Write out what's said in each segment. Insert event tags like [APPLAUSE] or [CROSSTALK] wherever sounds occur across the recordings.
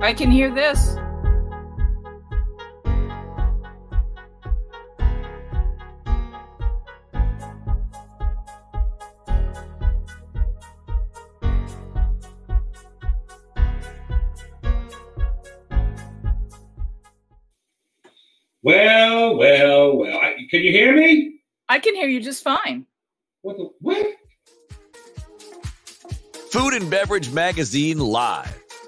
I can hear this. Well, well, well. I, can you hear me? I can hear you just fine. What the what? Food and Beverage Magazine Live,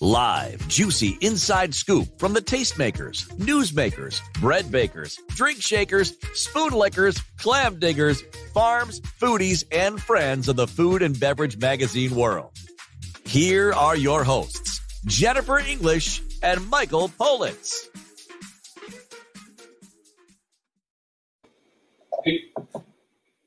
Live, juicy inside scoop from the tastemakers, newsmakers, bread bakers, drink shakers, spoon lickers, clam diggers, farms, foodies, and friends of the food and beverage magazine world. Here are your hosts, Jennifer English and Michael Politz.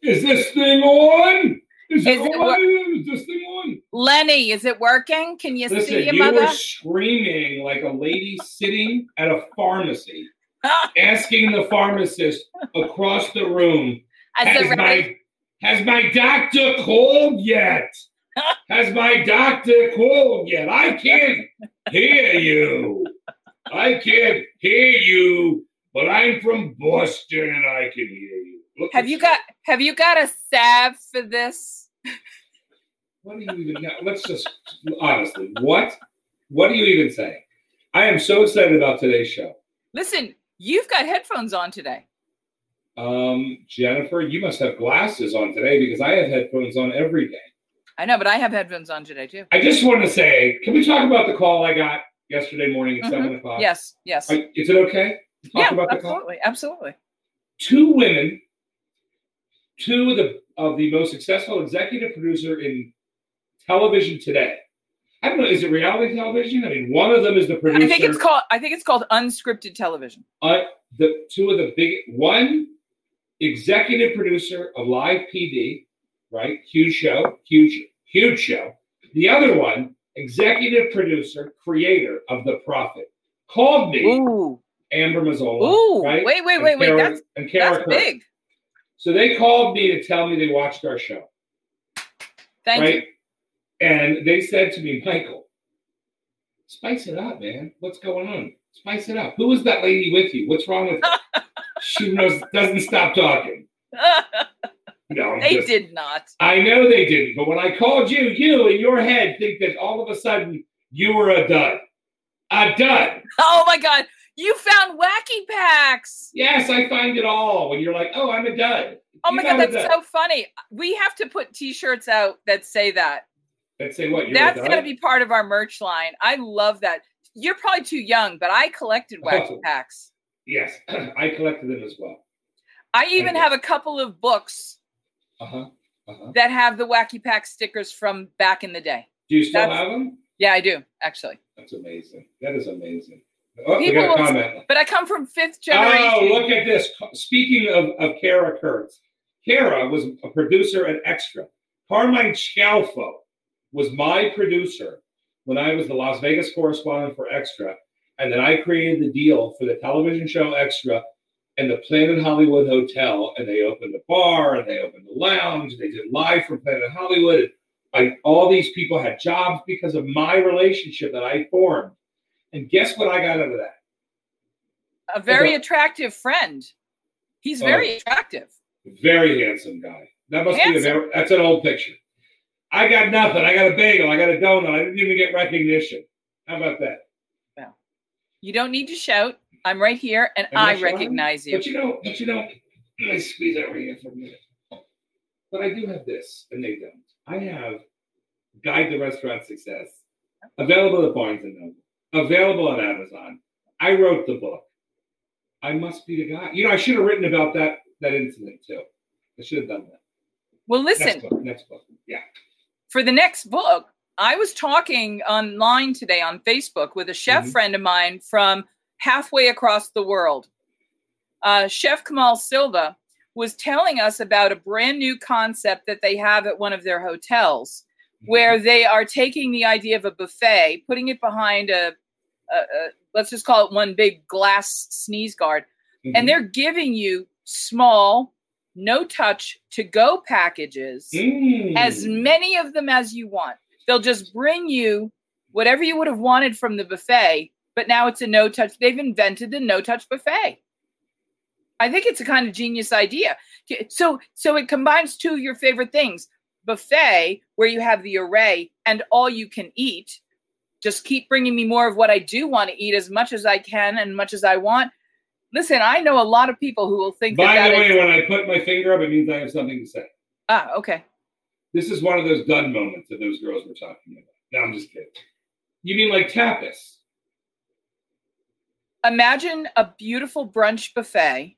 Is this thing on? Is, it, Is it wor- Is this thing on? Lenny, is it working? Can you Listen, see your you mother? were screaming like a lady sitting at a pharmacy, [LAUGHS] asking the pharmacist across the room, As has my, has my doctor called yet? [LAUGHS] Has my doctor called yet? I can't hear you. I can't hear you, but I'm from Boston and I can hear you. Look have you got have you got a salve for this? What do you even know? Let's just honestly, what? What do you even say? I am so excited about today's show. Listen, you've got headphones on today. Um, Jennifer, you must have glasses on today because I have headphones on every day. I know, but I have headphones on today too. I just want to say, can we talk about the call I got yesterday morning at Mhm. seven o'clock? Yes, yes. Are- Is it okay? to Talk yeah, about the call. absolutely, absolutely. Two women, two of the of the most successful executive producer in television today. I don't know. Is it reality television? I mean, one of them is the producer. I think it's called I think it's called unscripted television. uh, the two of the big one executive producer of Live PD, right? Huge show, huge, huge show. The other one, executive producer, creator of The Prophet, called me Ooh, Amber Mazzola. ooh, right? wait, wait, And wait, wait. That's and that's Kurtz. big. So they called me to tell me they watched our show, Thank right? you. And they said to me, Michael, spice it up, man. What's going on? Spice it up. Who was that lady with you? What's wrong with her? [LAUGHS] she knows, doesn't stop talking. [LAUGHS] No, I'm they just- did not. I know they didn't, but when I called you, you in your head think that all of a sudden you were a dud. A dud. [LAUGHS] Oh my god, you found wacky packs. Yes, I find it all when you're like, oh, I'm a dud. Oh my You're god, that's so funny. We have to put t-shirts out that say that. Let's say what? You're That's dud? gonna be part of our merch line. I love that. You're probably too young, but I collected wacky Oh. packs. Yes, [CLEARS THROAT] I collected them as well. I even have a couple of books Uh huh. Uh huh. that have the wacky pack stickers from back in the day. Do you still That's- have them? Yeah, I do actually. That's amazing. That is amazing. Oh, People got a will- comment. But I come from fifth oh, generation. Oh, look at this. Speaking of, of Kara Kurtz, Kara was a producer at Extra. Carmine Scalfo was my producer when I was the Las Vegas correspondent for Extra. And then I created the deal for the television show Extra and the Planet Hollywood Hotel. And they opened the bar and they opened the lounge. They did live from Planet Hollywood. I, all these people had jobs because of my relationship that I formed. And guess what I got out of that? a very attractive friend. He's Oh. very attractive. Very handsome guy. That must be a that's an old picture. I got nothing. I got a bagel. I got a donut. I didn't even get recognition. How about that? Well, you don't need to shout. I'm right here and I'm I recognize you. But you know, but you know, me squeeze over here for a minute. But I do have this, and they don't. I have Guide to Restaurant Success, available at Barnes and Noble, available on Amazon. I wrote the book. I must be the guy. You know, I should have written about that that incident too. I should have done that. Well, Next listen, book. Next book. Yeah. for the next book, I was talking online today on Facebook with a chef Mhm. friend of mine from halfway across the world. Uh, Chef Kamal Silva was telling us about a brand new concept that they have at one of their hotels where they are taking the idea of a buffet, putting it behind a, a, a let's just call it one big glass sneeze guard, Mhm. and they're giving you small, no touch to go packages, Mm. as many of them as you want. They'll just bring you whatever you would have wanted from the buffet, but now it's a no touch. They've invented the no touch buffet. I think it's a kind of genius idea. So so it combines two of your favorite things. Buffet where you have the array and all you can eat. Just keep bringing me more of what I do want to eat as much as I can and much as I want. Listen, I know a lot of people who will think By that, the that way, is- when I put my finger up, it means I have something to say. ah, okay. This is one of those done moments that those girls were talking about. No, I'm just kidding. You mean like tapas? Imagine a beautiful brunch buffet.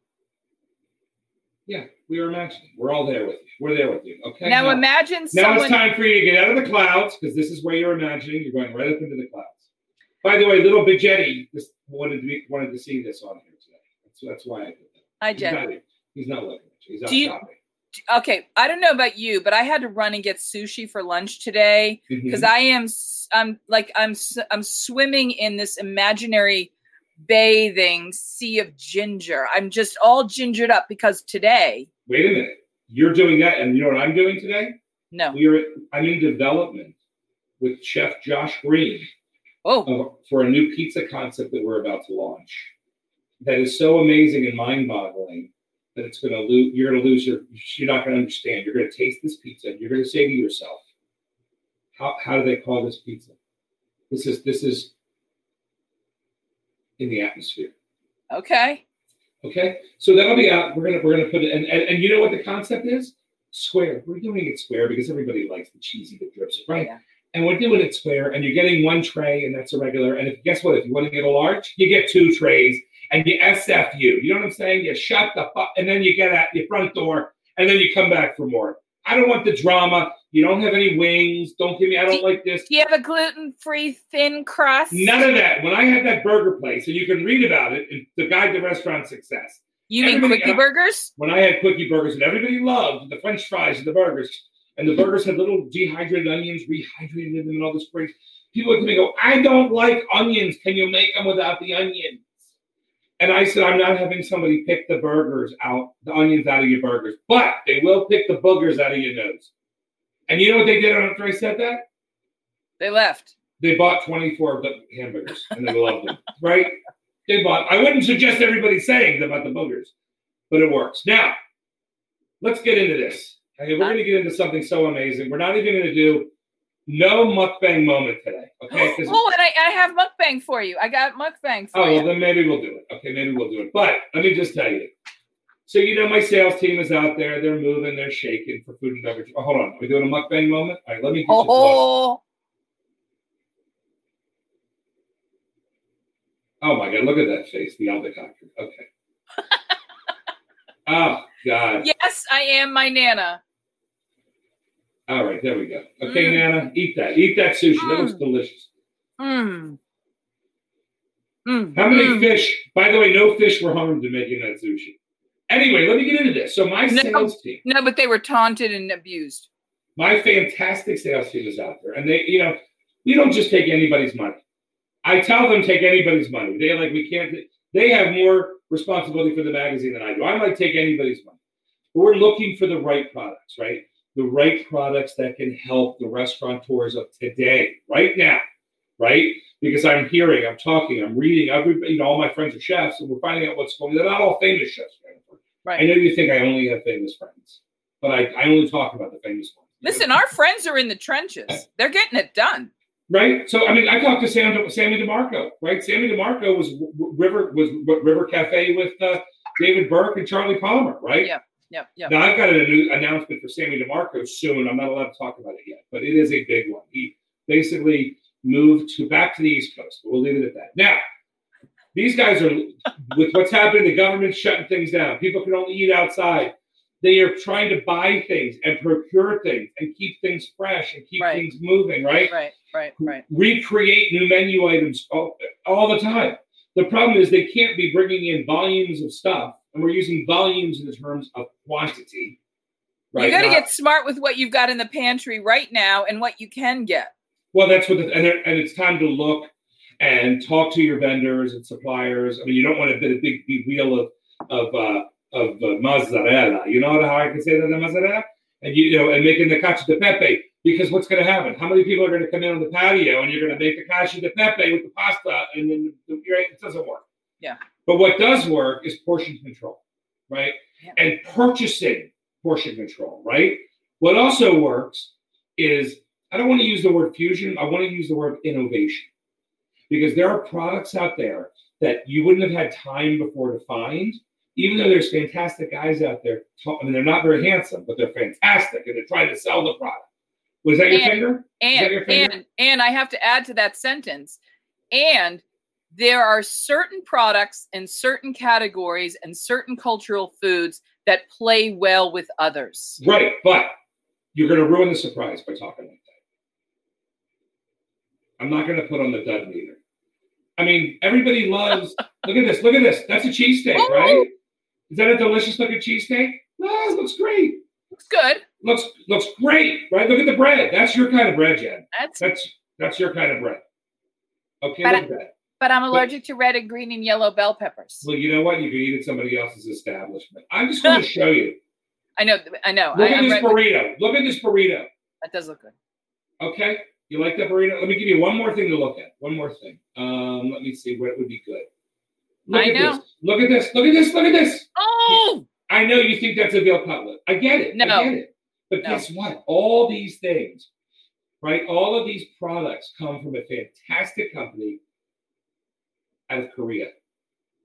Yeah, we are imagining. We're all there with you. We're there with you. Okay. Now imagine Now someone it's time for you to get out of the clouds because this is where you're imagining. You're going right up into the clouds. By the way, little Bigetti just wanted to be, wanted to see this on here today. That's, that's why I did that. Hi, not, here. he's not looking at you. He's out Do you- Okay, I don't know about you, but I had to run and get sushi for lunch today because mm-hmm. I am I'm like I'm I'm swimming in this imaginary bathing sea of ginger. I'm just all gingered up because today, Wait a minute. You're doing that, and you know what I'm doing today? no. We are. I'm in development with Chef Josh Green Oh, for a new pizza concept that we're about to launch. That is so amazing and mind-boggling that it's going to lose. You're going to lose your. You're not going to understand. You're going to taste this pizza. and You're going to say to yourself, "How how do they call this pizza? This is this is in the atmosphere." okay. Okay, so that'll be out. We're gonna we're gonna put it, and, and and you know what the concept is? Square. We're doing it square because everybody likes the cheesy that drips, right? Yeah. And we're doing it square, and you're getting one tray, and that's a regular. And if guess what? If you want to get a large, you get two trays, and you SFU. You know what I'm saying? You shut the fuck, and then you get at your front door, and then you come back for more. I don't want the drama. You don't have any wings. Don't give me. I don't like this. Do you have a gluten-free thin crust? None of that. When I had that burger place, and you can read about it the guide to restaurant success. You mean Everybody- quickie burgers? when I had quickie burgers and everybody loved the French fries and the burgers, and the burgers had little dehydrated onions, rehydrated in them, and all this great. People would come and go, I don't like onions. Can you make them without the onions? And I said, I'm not having somebody pick the burgers out, the onions out of your burgers, but they will pick the boogers out of your nose. And you know what they did after I said that? They left. They bought 24 of the hamburgers and they loved them, [LAUGHS] right? They bought. I wouldn't suggest everybody saying about the boogers, but it works. Now, let's get into this. Okay, we're going to get into something so amazing. We're not even going to do no mukbang moment today, Okay. [GASPS] Oh, and I, I have mukbang for you. I got mukbang oh, you. well, then maybe we'll do it. Okay, maybe we'll do it. But let me just tell you. So you know, my sales team is out there. They're moving. They're shaking for food and beverage. Oh, hold on. Are we doing a mukbang moment? All right, let me. Oh, Oh my god, look at that face, the aldecoctor. Okay. [LAUGHS] oh God. yes, I am my nana. All right, there we go. Okay, Mm. Nana, eat that. Eat that sushi. That looks Mm. delicious. Mm. Mm. How many Mm. fish? By the way, no fish were harmed in making that sushi. Anyway, let me get into this. So my No. sales team, No, but they were taunted and abused. my fantastic sales team is out there, and they, you know, we don't just take anybody's money. I tell them take anybody's money. They like we can't. They have more responsibility for the magazine than I do. I might take anybody's money. But we're looking for the right products, right? The right products that can help the restaurateurs of today, right now, right? Because I'm hearing, I'm talking, I'm reading. Everybody, you know, all my friends are chefs, and we're finding out what's going. They're not all famous chefs. Right. I know you think I only have famous friends, but I, I only talk about the famous ones. Listen, our friends are in the trenches. They're getting it done. right? So I mean, I talked to Sam, Sammy DeMarco, right? Sammy DeMarco was River was w- River Cafe with uh, David Burke and Charlie Palmer, right? Yeah. Yep. Yep. Now I've got an new announcement for Sammy DeMarco soon. I'm not allowed to talk about it yet, but it is a big one. He basically moved to back to the East Coast. But we'll leave it at that. Now, these guys are with what's happening. The government's shutting things down. People can only eat outside. They are trying to buy things and procure things and keep things fresh and keep Right. things moving, right? Right. Right. Right. recreate new menu items all, all the time. The problem is they can't be bringing in volumes of stuff, and we're using volumes in the terms of quantity. Right? You got to get smart with what you've got in the pantry right now and what you can get. Well, that's what, the, and, and it's time to look and talk to your vendors and suppliers. I mean, you don't want to be a big, big wheel of of uh, of uh, mozzarella. You know how I can say that the mozzarella, and you, you know, and making the cacio de pepe. Because what's going to happen? How many people are going to come in on the patio and you're going to make the cacio de pepe with the pasta, and then it doesn't work. Yeah. But what does work is portion control, right? Yeah. And purchasing portion control, right? What also works is I don't want to use the word fusion. I want to use the word innovation because there are products out there that you wouldn't have had time before to find. Even though there's fantastic guys out there, I mean, they're not very handsome, but they're fantastic and they're trying to sell the product. Was that your and, finger? And, your finger? and and I have to add to that sentence. And there are certain products and certain categories and certain cultural foods that play well with others. Right, but you're going to ruin the surprise by talking like that. I'm not going to put on the dud meter. I mean, everybody loves. look at this. Look at this. That's a cheesesteak, oh. right? Is that a delicious looking cheesesteak? No, it looks great. Looks good. Looks looks great, right? Look at the bread. That's your kind of bread, Jen. That's that's that's your kind of bread. Okay, but I. But I'm allergic but, to red and green and yellow bell peppers. Well, you know what? You can eat at somebody else's establishment. I'm just going [LAUGHS] to show you. I know. I know. Look I, at this right burrito. With... Look at this burrito. That does look good. Okay. You like that burrito? Let me give you one more thing to look at. One more thing. Um, let me see what would be good. Look I at know. This. Look at this. Look at this. Look at this. Oh. I know you think that's a veal cutlet. I get it. No. I get it. But no. guess what? All these things, right? All of these products come from a fantastic company out of Korea.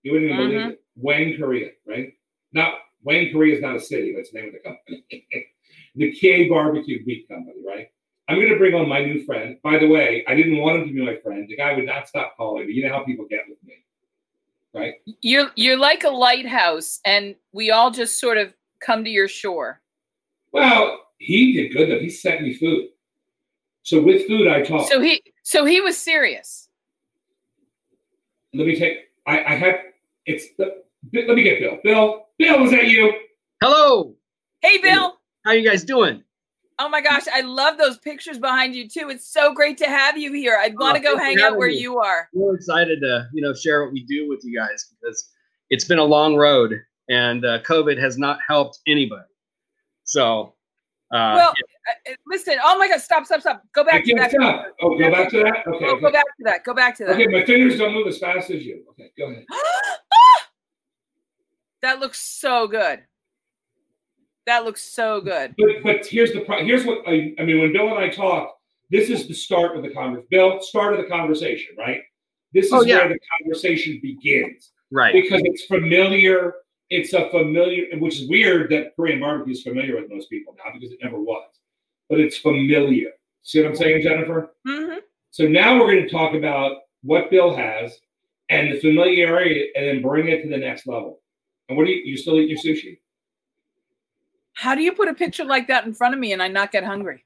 You wouldn't even mm-hmm. believe it. Wang Korea, right? Not Wang Korea is not a city, that's the name of the company. [LAUGHS] the K Barbecue Meat Company, right? I'm going to bring on my new friend. By the way, I didn't want him to be my friend. The guy would not stop calling me. You know how people get with me, right? You're you're like a lighthouse, and we all just sort of come to your shore. Well, he did good though. He sent me food. So with food, I talk. So he so he was serious. Let me take. I, I had. It's the. Let me get Bill. Bill. Bill, was that you? Hello. Hey, Bill. How you guys doing? Oh my gosh, I love those pictures behind you too. It's so great to have you here. I'd want to oh, go hang out where me. you are. We're excited to, you know, share what we do with you guys because it's been a long road and uh, COVID has not helped anybody. So, uh, well, yeah. Uh, listen. Oh my God! Stop! Stop! Stop! Go back to that. Stop. Oh, go back to that. Okay. Oh, okay. Go back to that. Go back to that. Okay, my fingers don't move as fast as you. Okay, go ahead. [GASPS] that looks so good. That looks so good. But but here's the pro- here's what I, I mean. When Bill and I talk, this is the start of the conversation. Bill, start of the conversation, right? This is oh, yeah. where the conversation begins, right? Because it's familiar. It's a familiar, which is weird that Korean barbecue is familiar with most people now because it never was, but it's familiar. See what I'm saying, Jennifer? Mm-hmm. So now we're going to talk about what Bill has and the familiarity, and then bring it to the next level. And what do you? You still eat your sushi? How do you put a picture like that in front of me and I not get hungry?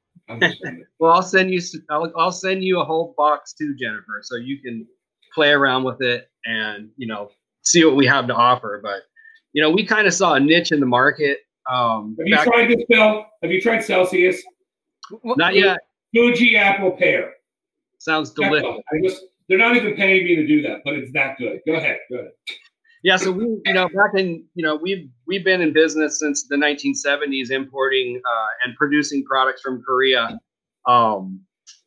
well, I'll send you. I'll, I'll send you a whole box too, Jennifer, so you can play around with it and you know see what we have to offer. But you know, we kind of saw a niche in the market. Um, have you tried this, Bill? Have you tried Celsius? Not yet. Fuji apple pear. Sounds delicious. I just, they're not even paying me to do that, but it's that good. Go ahead. Go ahead. Yeah, so we, you know, back in, you know, we've we've been in business since the 1970s, importing uh, and producing products from Korea. Um,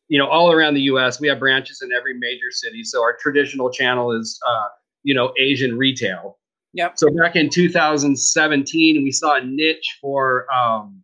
you know, all around the U.S. We have branches in every major city. So our traditional channel is, uh, you know, Asian retail. Yep. So back in 2017, we saw a niche for, um,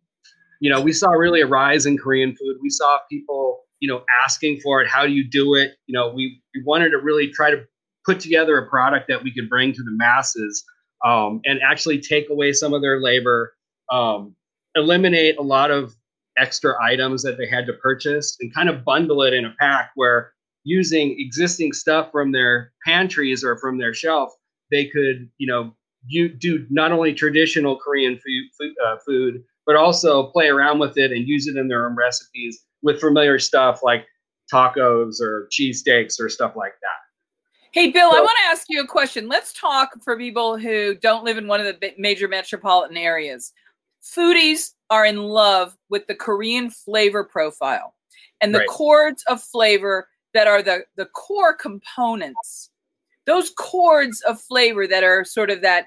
you know, we saw really a rise in Korean food. We saw people, you know, asking for it. How do you do it? You know, we we wanted to really try to put together a product that we could bring to the masses um, and actually take away some of their labor, um, eliminate a lot of extra items that they had to purchase, and kind of bundle it in a pack where using existing stuff from their pantries or from their shelf, they could, you know, you do not only traditional Korean food, uh, food, but also play around with it and use it in their own recipes with familiar stuff like tacos or cheesesteaks or stuff like that. Hey, Bill, I want to ask you a question. Let's talk for people who don't live in one of the major metropolitan areas. Foodies are in love with the Korean flavor profile and the Right. chords of flavor that are the, the core components. Those chords of flavor that are sort of that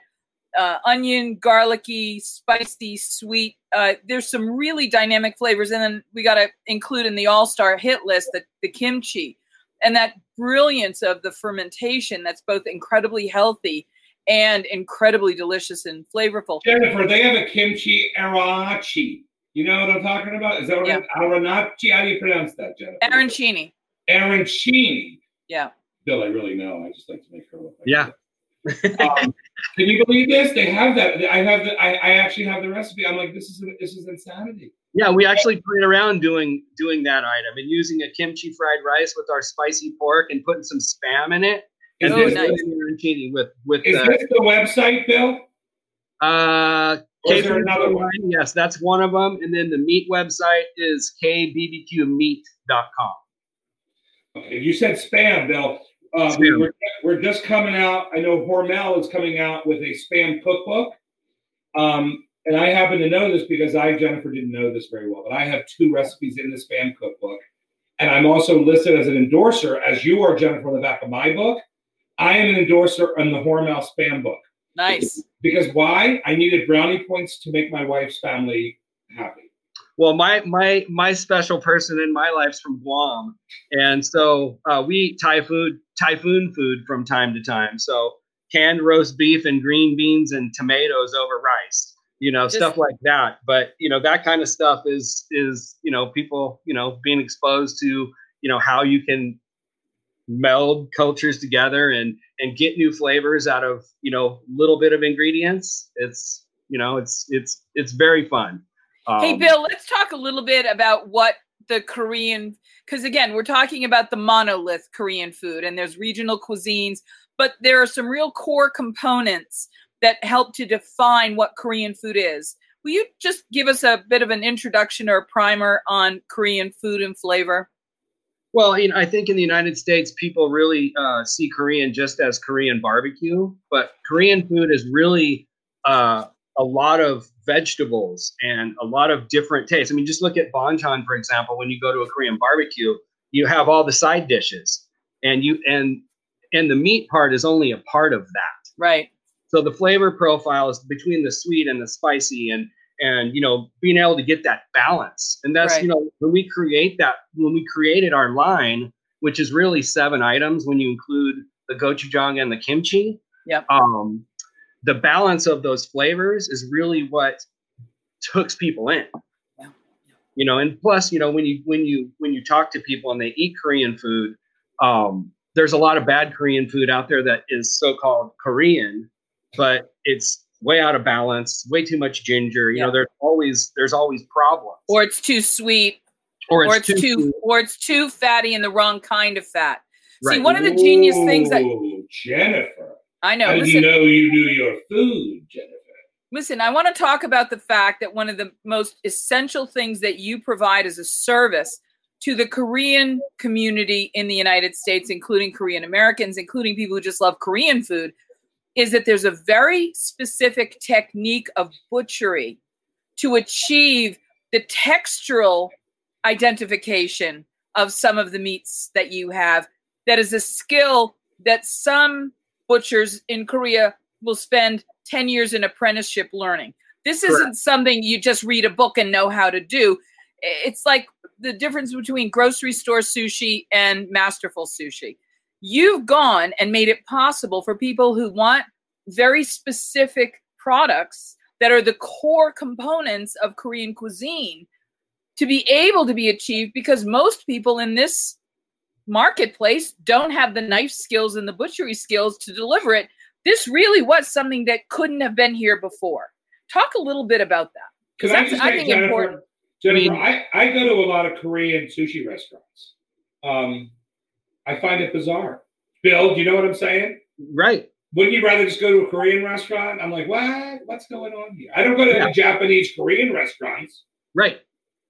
uh, onion, garlicky, spicy, sweet. Uh, there's some really dynamic flavors. And then we got to include in the all star hit list the, the kimchi and that brilliance of the fermentation that's both incredibly healthy and incredibly delicious and flavorful. Jennifer, they have a kimchi arachi. You know what I'm talking about? Is that what Yeah. it Aranachi? How do you pronounce that, Jennifer? Arancini. Arancini. Yeah. Bill, I really know. I just like to make her look like Yeah. that. Um, [LAUGHS] can you believe this? They have that. I have the. I, I actually have the recipe. I'm like, this is this is insanity. Yeah, we actually played around doing doing that item and using a kimchi fried rice with our spicy pork and putting some spam in it. Is And this then nice. arancini with with is the this the website, Bill? uh is there another one? Yes, that's one of them. And then the meat website is kbbqmeat.com. Okay, you said spam, Bill. Uh, we- We're, we're just coming out. I know Hormel is coming out with a spam cookbook. Um, and I happen to know this because I, Jennifer, didn't know this very well, but I have two recipes in the spam cookbook. And I'm also listed as an endorser, as you are, Jennifer, on the back of my book. I am an endorser on the Hormel spam book. Nice. Because why? I needed brownie points to make my wife's family happy. Well, my my my special person in my life's from Guam, and so uh, we eat Thai food, typhoon food from time to time. So canned roast beef and green beans and tomatoes over rice, you know, Just- stuff like that. But you know, that kind of stuff is is you know people you know being exposed to you know how you can meld cultures together and and get new flavors out of you know little bit of ingredients. It's you know it's it's it's very fun. Hey, Um, Bill, let's talk a little bit about what the Korean, because again, we're talking about the monolith Korean food, and there's regional cuisines, but there are some real core components that help to define what Korean food is. Will you just give us a bit of an introduction or a primer on Korean food and flavor? Well, you know, I think in the United States, people really uh, see Korean just as Korean barbecue, but Korean food is really uh, a lot of vegetables and a lot of different tastes. I mean, just look at banchan, for example. When you go to a Korean barbecue, you have all the side dishes, and you and and the meat part is only a part of that. Right. So the flavor profile is between the sweet and the spicy, and and you know being able to get that balance. And that's Right. you know when we create that when we created our line, which is really seven items when you include the gochujang and the kimchi. Yep. Um, the balance of those flavors is really what hooks people in. You know, and plus, you know, when you when you when you talk to people and they eat Korean food, um, there's a lot of bad Korean food out there that is so-called Korean, but it's way out of balance, way too much ginger. You Yeah. know, there's always there's always problems. Or it's too sweet, or or it's too, or it's too fatty and the wrong kind of fat. See, one of the genius things that Jennifer. I know. How did listen, you know you knew your food, Jennifer? Listen, I want to talk about the fact that one of the most essential things that you provide as a service to the Korean community in the United States, including Korean Americans, including people who just love Korean food, is that there's a very specific technique of butchery to achieve the textural identification of some of the meats that you have. That is a skill that some butchers in Korea will spend 10 years in apprenticeship learning. This Correct. isn't something you just read a book and know how to do. It's like the difference between grocery store sushi and masterful sushi. You've gone and made it possible for people who want very specific products that are the core components of Korean cuisine to be able to be achieved because most people in this marketplace don't have the knife skills and the butchery skills to deliver it. This really was something that couldn't have been here before. Talk a little bit about that. because That's- I I think Jennifer, important. Jennifer, I mean- I, I go to a lot of Korean sushi restaurants. Um, I find it bizarre. Bill, do you know what I'm saying? right. Wouldn't you rather just go to a Korean restaurant? I'm like, what? What's going on here? I don't go to Yeah. Japanese Korean restaurants. Right.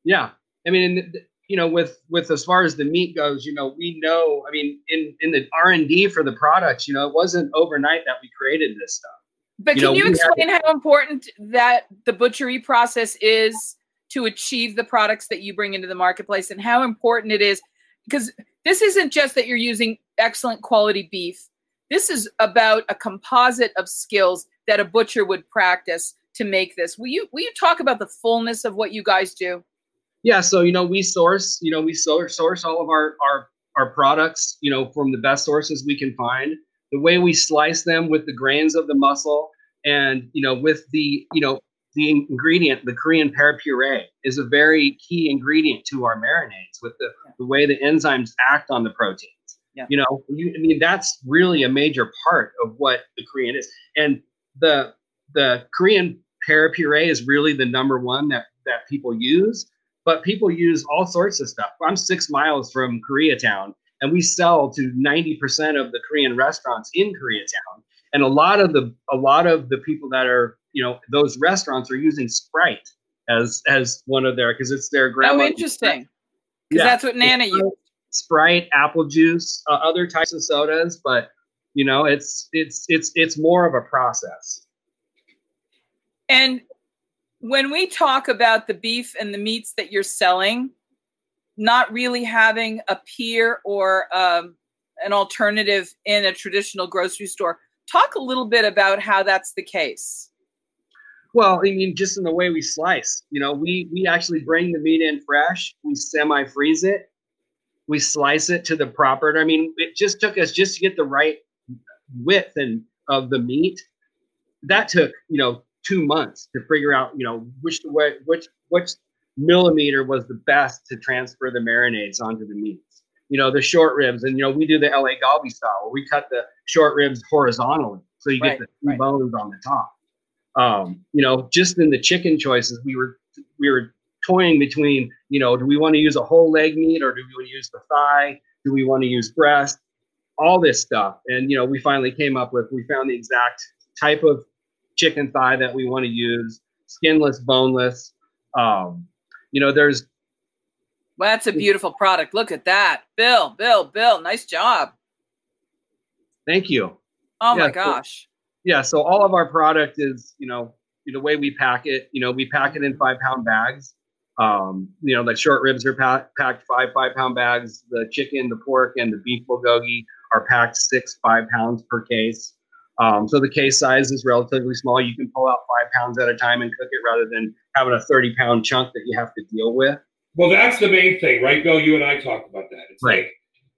Yeah. I mean, th- you know, with with as far as the meat goes, you know, we know. I mean, in in the R and D for the products, you know, it wasn't overnight that we created this stuff. But You can know, you explain how important that the butchery process is to achieve the products that you bring into the marketplace and how important it is? Because this isn't just that you're using excellent quality beef. This is about a composite of skills that a butcher would practice to make this. Will you will you talk about the fullness of what you guys do? Yeah, so you know, we source, you know, we source all of our our our products, you know, from the best sources we can find. The way we slice them with the grains of the muscle, and you know, with the you know the ingredient, the Korean pear puree, is a very key ingredient to our marinades. With the the way the enzymes act on the proteins. Yeah. You know, you, I mean, that's really a major part of what the Korean is, and the the Korean pear puree is really the number one that that people use but people use all sorts of stuff. I'm six miles from Koreatown, and we sell to 90% of the Korean restaurants in Koreatown. And a lot of the a lot of the people that are you know those restaurants are using Sprite as as one of their because it's their grandma. Oh, interesting. Because Yeah. that's what Nana used. Sprite, apple juice, uh, other types of sodas, but you know it's it's it's it's more of a process. And when we talk about the beef and the meats that you're selling, not really having a peer or um, an alternative in a traditional grocery store, talk a little bit about how that's the case. Well, I mean, just in the way we slice, you know, we we actually bring the meat in fresh. We semi freeze it. We slice it to the proper. I mean, it just took us just to get the right width and of the meat. That took you know two months to figure out you know which way which which millimeter was the best to transfer the marinades onto the meats. You know, the short ribs, and you know, we do the LA Galbi style where we cut the short ribs horizontally, so you Right, get the three right. bones on the top um, you know, just in the chicken choices, we were we were toying between, you know, do we want to use a whole leg meat or do we want to use the thigh? Do we want to use breast? All this stuff, and you know, we finally came up with we found the exact type of chicken thigh that we want to use, skinless, boneless. Um, you know, there's Well, that's a beautiful product. Look at that. Bill, Bill, Bill, nice job. thank you. Oh my Yeah, so- gosh. yeah so all of our product is you know the way we pack it you know we pack it in five pound bags um, you know the short ribs are pa- packed five five pound bags the chicken the pork and the beef bulgogi are packed six five pounds per case um, so the case size is relatively small you can pull out five pounds at a time and cook it rather than having a 30 pound chunk that you have to deal with Well, that's the main thing, right, Bill? You and I talked about that. It's Right. like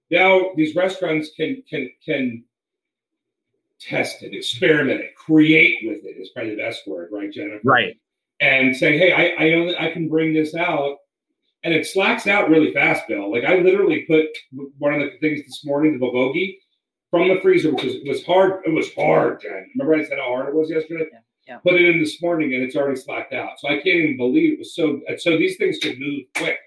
now these restaurants can can can test it, experiment it, create with it is probably the best word, right, Jennifer? right And say, hey, I, I know that I can bring this out. And it slacks out really fast, Bill. Like I literally put one of the things this morning, the bulgogi, from the freezer, which was, was hard. It was hard, Jen. Remember I said how hard it was yesterday? Yeah, yeah. Put it in this morning and it's already slacked out. So I can't even believe it was so. and So these things can move quick,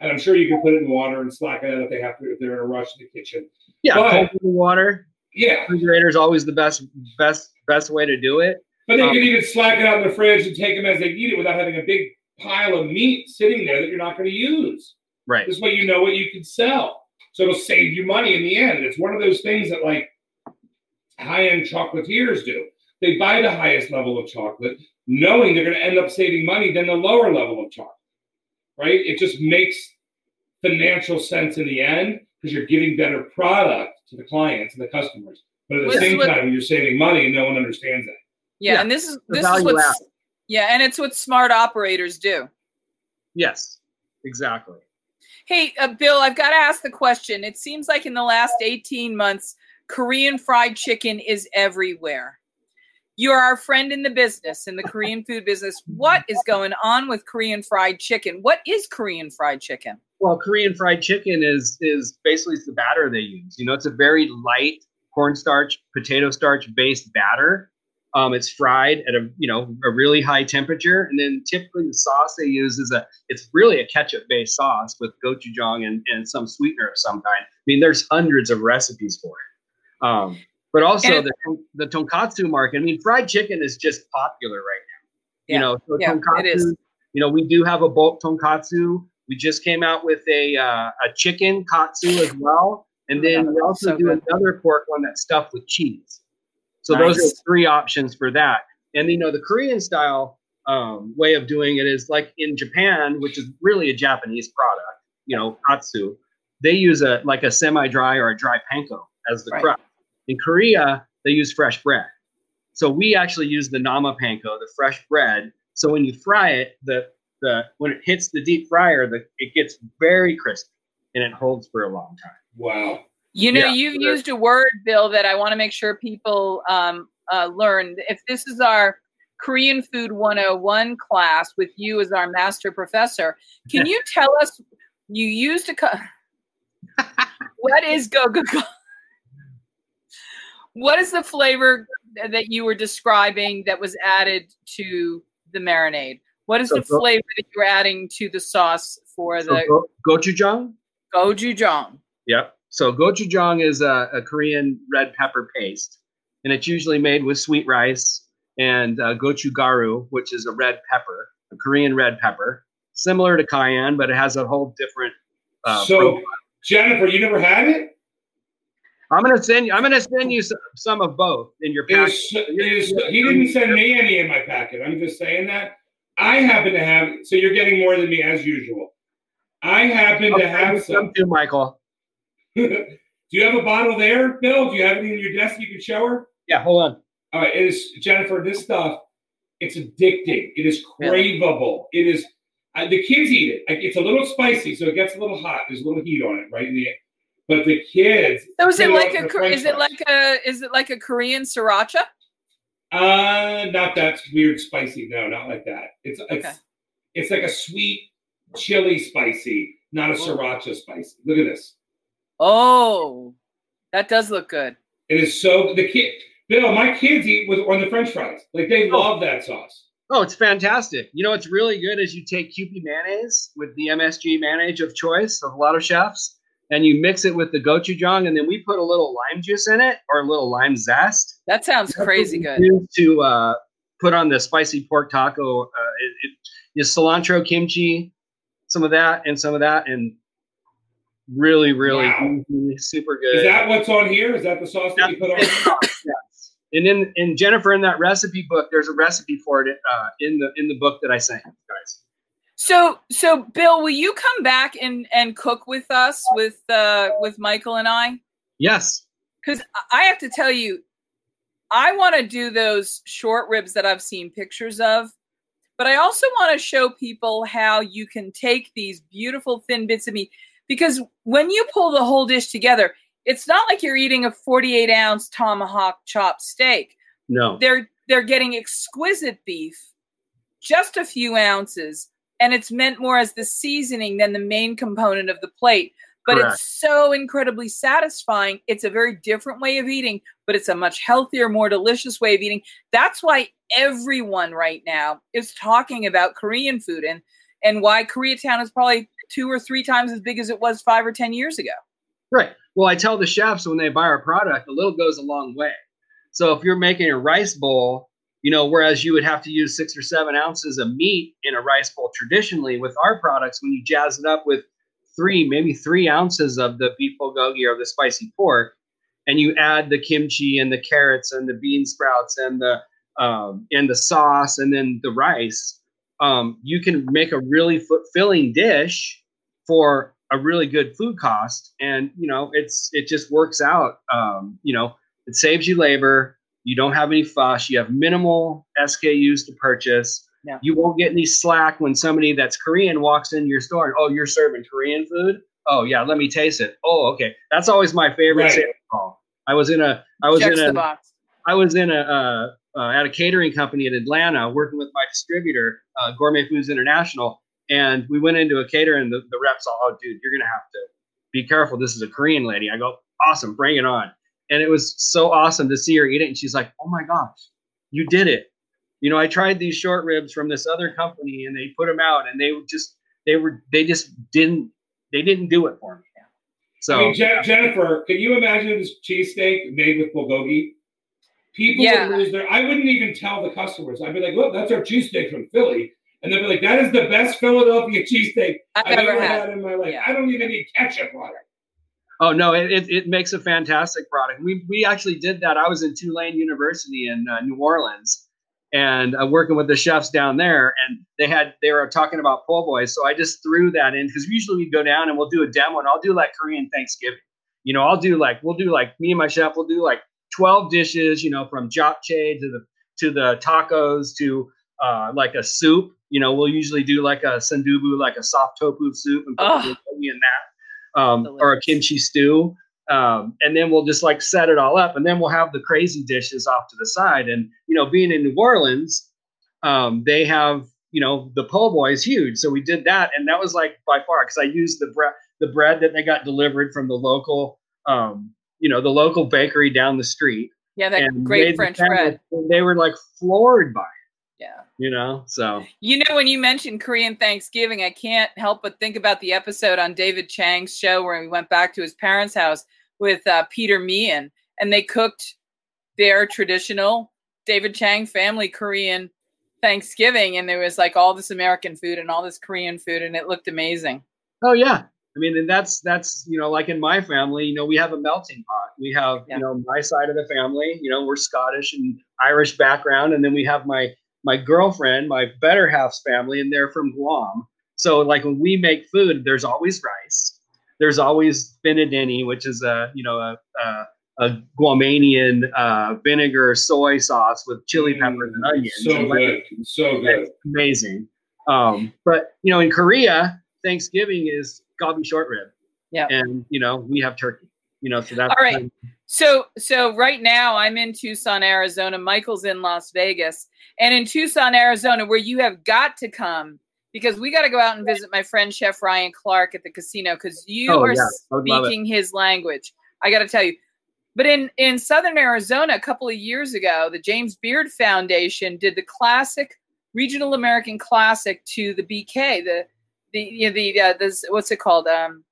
and I'm sure you can put it in water and slack it out if they have to if they're in a rush in the kitchen. yeah But- cold water Yeah, refrigerator is always the best best best way to do it but they Um, can even slack it out in the fridge and take them as they need it without having a big pile of meat sitting there that you're not going to use. right This way, you know what you can sell. So it'll save you money in the end. It's one of those things that like high-end chocolatiers do. They buy the highest level of chocolate, knowing they're going to end up saving money than the lower level of chocolate. Right? It just makes financial sense in the end because you're giving better product to the clients and the customers. But at the this same what- time, you're saving money, and no one understands that. Yeah, Yeah, and this is this is what yeah, and it's what smart operators do. yes exactly Hey, uh, Bill, I've got to ask the question. It seems like in the last 18 months, Korean fried chicken is everywhere. You're our friend in the business, in the Korean food business. What is going on with Korean fried chicken? What is Korean fried chicken? Well, Korean fried chicken is is basically it's the batter they use. You know, it's a very light cornstarch, potato starch based batter. Um, it's fried at a you know a really high temperature, and then typically the sauce they use is a it's really a ketchup based sauce with gochujang and, and some sweetener of some kind. I mean, there's hundreds of recipes for it. Um, but also And- the the tonkatsu market. I mean, fried chicken is just popular right now. Yeah, You know, so yeah, tonkatsu. is. You know, we do have a bulk tonkatsu We just came out with a uh, a chicken katsu as well, and then we also So do good. another pork one that's stuffed with cheese. So Nice. those are three options for that. And you know, the Korean style um, way of doing it is like in Japan, which is really a Japanese product. You know, katsu. They use a like a semi-dry or a dry panko as the Right. crust. In Korea, they use fresh bread. So we actually use the nama panko, the fresh bread. So when you fry it, the the when it hits the deep fryer, the it gets very crispy and it holds for a long time. Wow. You know, Yeah, you've sure. used a word, Bill, that I want to make sure people um, uh, learn. If this is our Korean Food 101 class with you as our master professor, can [LAUGHS] you tell us you used a co- what is go go go? What is the flavor that you were describing that was added to the marinade? What is So the go- flavor that you're adding to the sauce for So the go, gochujang. gochujang? Yep. So gochujang is a, a Korean red pepper paste, and it's usually made with sweet rice and uh, gochugaru, which is a red pepper, a Korean red pepper, similar to cayenne, but it has a whole different. Uh, so, profile. Jennifer, you never had it? I'm gonna send you. I'm gonna send you some, some of both in your It pack. is, it is, he didn't send me any in my packet. I'm just saying that. I happen to have, so you're getting more than me as usual. I happen I'll to have some. too, Michael. [LAUGHS] Do you have a bottle there, Bill? Do you have anything in your desk you can show her? Yeah, hold on. All right, it is Jennifer. This stuff, it's addicting. It is Really? craveable. It is. Uh, the kids eat it. Like, It's a little spicy, so it gets a little hot. There's a little heat on it, right? In the, but the kids. So is it like a? Is it like a is it like a Korean sriracha? Uh, not that weird spicy. No, not like that. It's it's Okay. it's like a sweet chili spicy, not a Oh. sriracha spicy. Look at this. Oh, that does look good. It is so the kid. Bill, my kids eat with on the French fries. Like they Oh. love that sauce. Oh, it's fantastic. You know, what's really good is you take Kewpie mayonnaise with the MSG mayonnaise of choice of a lot of chefs, and you mix it with the gochujang, and then we put a little lime juice in it or a little lime zest. That sounds That's crazy good. To uh, put on the spicy pork taco, uh, it, it, is cilantro, kimchi, some of that, and some of that, and really, really Wow. easy, super good. Is that what's on here? Is that the sauce that you put on? yes. And then, and Jennifer, in that recipe book, there's a recipe for it uh, in the in the book that I sent you guys. So so Bill, will you come back and and cook with us with uh with Michael and I? Yes. Because I have to tell you, I want to do those short ribs that I've seen pictures of, but I also want to show people how you can take these beautiful thin bits of meat. Because when you pull the whole dish together, it's not like you're eating a 48 ounce tomahawk chopped steak. No. They're they're getting exquisite beef, just a few ounces, and it's meant more as the seasoning than the main component of the plate. But Correct. it's so incredibly satisfying. It's a very different way of eating, but it's a much healthier, more delicious way of eating. That's why everyone right now is talking about Korean food and and why Koreatown is probably two or three times as big as it was five or ten years ago. Right. Well, I tell the chefs when they buy our product, a little goes a long way. So if you're making a rice bowl, you know, whereas you would have to use six or seven ounces of meat in a rice bowl traditionally, with our products, when you jazz it up with three, maybe three ounces of the beef bulgogi or the spicy pork, and you add the kimchi and the carrots and the bean sprouts and the um, and the sauce and then the rice, um, you can make a really fulfilling dish for a really good food cost. And you know it's it just works out. Um, you know it saves you labor. You don't have any fuss. You have minimal skus to purchase. Yeah. you won't get any slack when somebody that's korean walks into your store and oh you're serving korean food? Oh yeah let me taste it. Oh okay. That's always my favorite Right. call. I was in a i was Checks in a box. I was in a uh, at a catering company in Atlanta working with my distributor, uh, Gourmet Foods International, and we went into a caterer and the, the reps all, oh, dude, you're gonna have to be careful. This is a Korean lady. I go, awesome, bring it on. And it was so awesome to see her eat it. And she's like, oh my gosh, you did it. You know, I tried these short ribs from this other company and they put them out and they just, they were, they just didn't, they didn't do it for me. So I mean, Je- Jennifer, can you imagine this cheesesteak made with bulgogi? People Yeah. would lose their. I wouldn't even tell the customers. I'd be like, "Look, that's our cheesesteak from Philly," and they'd be like, "That is the best Philadelphia cheesesteak I've I've, ever ever had. had in my life. Yeah. I don't even need ketchup on it." Oh no, it, it, it makes a fantastic product. We we actually did that. I was in Tulane University in uh, New Orleans, and uh, working with the chefs down there, and they had they were talking about po' boys. So I just threw that in because usually we go down and we'll do a demo, and I'll do like Korean Thanksgiving. You know, I'll do like we'll do like me and my chef will do like twelve dishes. You know, from japchae to the to the tacos to uh, like a soup. You know, we'll usually do like a sundubu, like a soft tofu soup, and put the in that, um, or a kimchi stew. Um, and then we'll just like set it all up, and then we'll have the crazy dishes off to the side. And you know, being in New Orleans, um, they have you know the po' boy is huge, so we did that, and that was like by far because I used the bread the bread that they got delivered from the local um, you know the local bakery down the street. Yeah, that great French bread. and They were like floored by it, Yeah. you know. So You know, when you mentioned Korean Thanksgiving, I can't help but think about the episode on David Chang's show where we went back to his parents' house with uh, Peter Meehan, and they cooked their traditional David Chang family Korean Thanksgiving, and there was like all this American food and all this Korean food, and it looked amazing. Oh yeah. I mean, and that's that's you know, like in my family, you know, we have a melting pot. We have Yeah. you know my side of the family. You know, we're Scottish and Irish background, and then we have my my girlfriend, my better half's family, and they're from Guam. So like when we make food, there's always rice. There's always finadene, which is a you know a a, a Guamanian uh, vinegar soy sauce with chili peppers and Mm, onions. So and like- good, so good. amazing. Um, but you know, in Korea, Thanksgiving is galbi short rib. Yeah. And you know, we have turkey. You know, so that's All right. So so right now I'm in Tucson, Arizona. Michael's in Las Vegas. And in Tucson, Arizona, where you have got to come because we got to go out and visit my friend Chef Ryan Clark at the casino because you Oh, are yeah. I would love it. speaking his language. I got to tell you. But in in Southern Arizona, a couple of years ago, the James Beard Foundation did the classic regional American classic to the BK, the the you know, the uh, this what's it called? Um,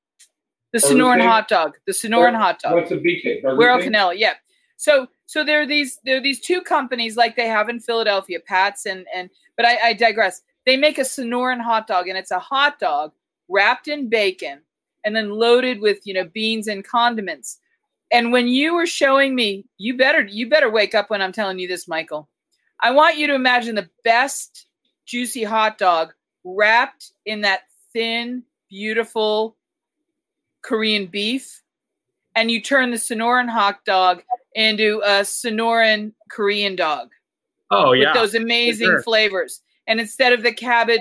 the Sonoran hot dog. The Sonoran hot dog. What's a BK? King? Canela, yeah. So so there are these there are these two companies like they have in Philadelphia, Pat's and and but I, I digress. They make a Sonoran hot dog and it's a hot dog wrapped in bacon and then loaded with you know beans and condiments. And when you were showing me, you better you better wake up when I'm telling you this, Michael. I want you to imagine the best juicy hot dog wrapped in that thin, beautiful Korean beef, and you turn the Sonoran hot dog into a Sonoran Korean dog Oh yeah. with those amazing sure. flavors. And instead of the cabbage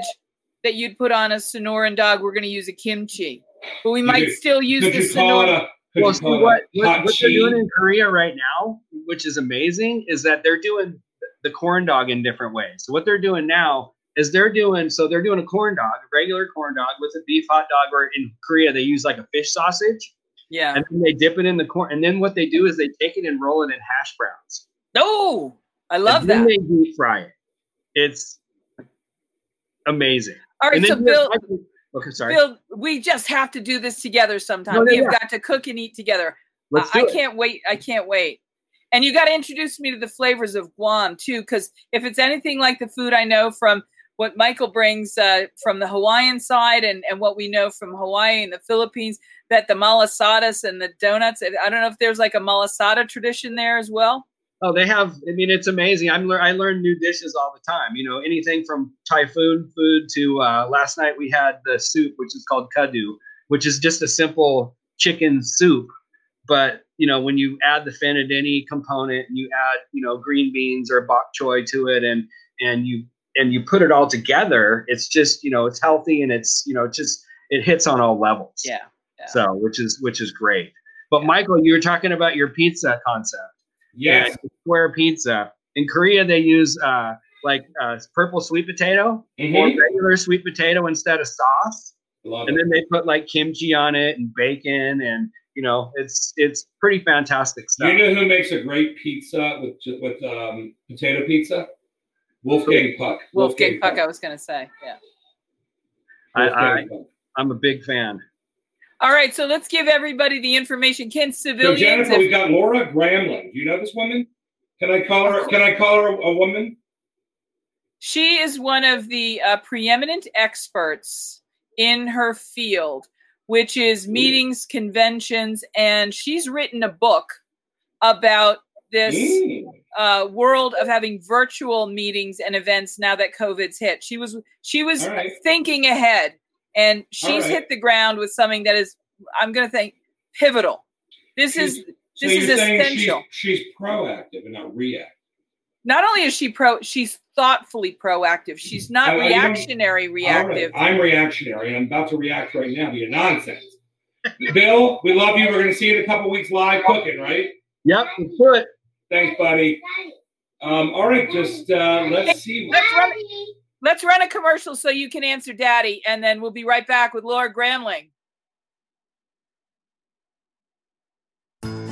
that you'd put on a Sonoran dog, we're going to use a kimchi. But we might could- still use the you call it Sonoran. well, see what, what, what they're doing in Korea right now, which is amazing, is that they're doing the corn dog in different ways. So what they're doing now is they're doing so they're doing a corn dog, a regular corn dog with a beef hot dog, or in Korea they use like a fish sausage, Yeah. and then they dip it in the corn, and then what they do is they take it and roll it in hash browns. Oh, I love that. they deep fry it. It's amazing. All right, so Bill, oh, okay, sorry. Bill, we just have to do this together sometime. No, no, we have yeah. got to cook and eat together. I, do I it. can't wait. I can't wait. And you got to introduce me to the flavors of Guam too, because if it's anything like the food I know from what Michael brings uh, from the Hawaiian side and, and what we know from Hawaii and the Philippines, that the malasadas and the donuts. I don't know if there's like a malasada tradition there as well. Oh, they have. I mean, it's amazing. I'm I learn new dishes all the time. You know, anything from typhoon food to uh, last night we had the soup, which is called kadu, which is just a simple chicken soup. But you know, when you add the finadene component and you add, you know, green beans or bok choy to it, and and you and you put it all together, it's just you know, it's healthy and it's you know, just it hits on all levels. Yeah. yeah. So, which is which is great. But Michael, you were talking about your pizza concept. Yes. and square pizza. In Korea, they use uh, like uh, purple sweet potato or Mhm. regular sweet potato instead of sauce, Love and it. then they put like kimchi on it and bacon, and you know it's it's pretty fantastic stuff. You know who makes a great pizza with ju- with um, potato pizza? Wolfgang Puck. Wolfgang Puck, I was going to say. Yeah. I, I, I'm a big fan. All right, so let's give everybody the information. Can So civilians? Jennifer, if- we got Laura Gramling. Do you know this woman? Can I call her? Can I call her a, a woman? She is one of the uh, preeminent experts in her field, which is meetings, conventions, and she's written a book about this Mm. Uh, world of having virtual meetings and events now that COVID's hit. She was she was All right. thinking ahead, and she's right. hit the ground with something that is I'm going to think pivotal. This is She's- this so is essential. She's, she's proactive and not reactive. Not only is she pro, she's thoughtfully proactive. She's not I- I reactionary All reactive. right, I'm reactionary. I'm about to react right now to your nonsense. Bill, we love you. We're going to see you in a couple weeks live cooking, right? Yep, let's do it. Thanks, buddy. Um, all right, just uh, let's see. Let's run, let's run a commercial so you can answer Daddy, and then we'll be right back with Laura Gramling.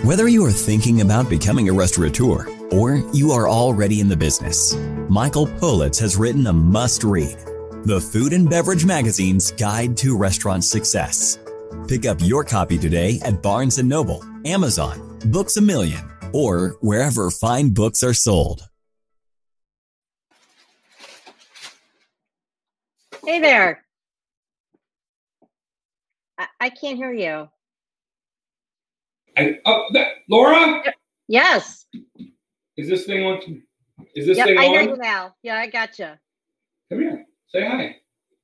Whether you are thinking about becoming a restaurateur or you are already in the business, Michael Politz has written a must read The Food and Beverage Magazine's Guide to Restaurant Success. Pick up your copy today at Barnes & Noble, Amazon, Books a Million, or wherever fine books are sold. Hey there. I, I can't hear you. I, oh, that, Laura, Yes. is this thing on? Is this Yep, thing I hear you on? now. Yeah, I got gotcha. Come here. Say hi.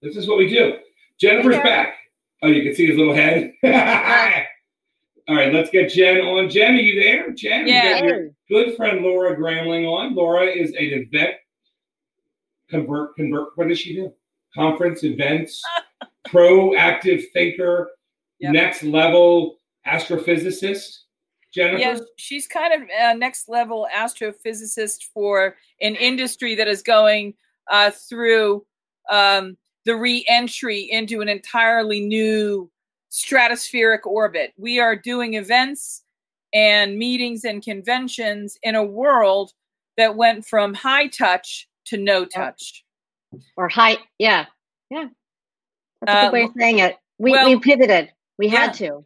This is what we do. Jennifer's Hey back. Oh, you can see his little head. [LAUGHS] All right, let's get Jen on. Jen, are you there? Jen, Yeah. got your good friend Laura Gramling on. Laura is an event convert convert. What does she do? Conference events, [LAUGHS] proactive thinker, Yep. next level astrophysicist. Jennifer. Yes, she's kind of a next level astrophysicist for an industry that is going uh, through um, the re-entry into an entirely new stratospheric orbit. We are doing events and meetings and conventions in a world that went from high touch to no touch. Or high, Yeah. Yeah. That's a Uh, good way of saying it. We, well, we pivoted. We yeah. had to.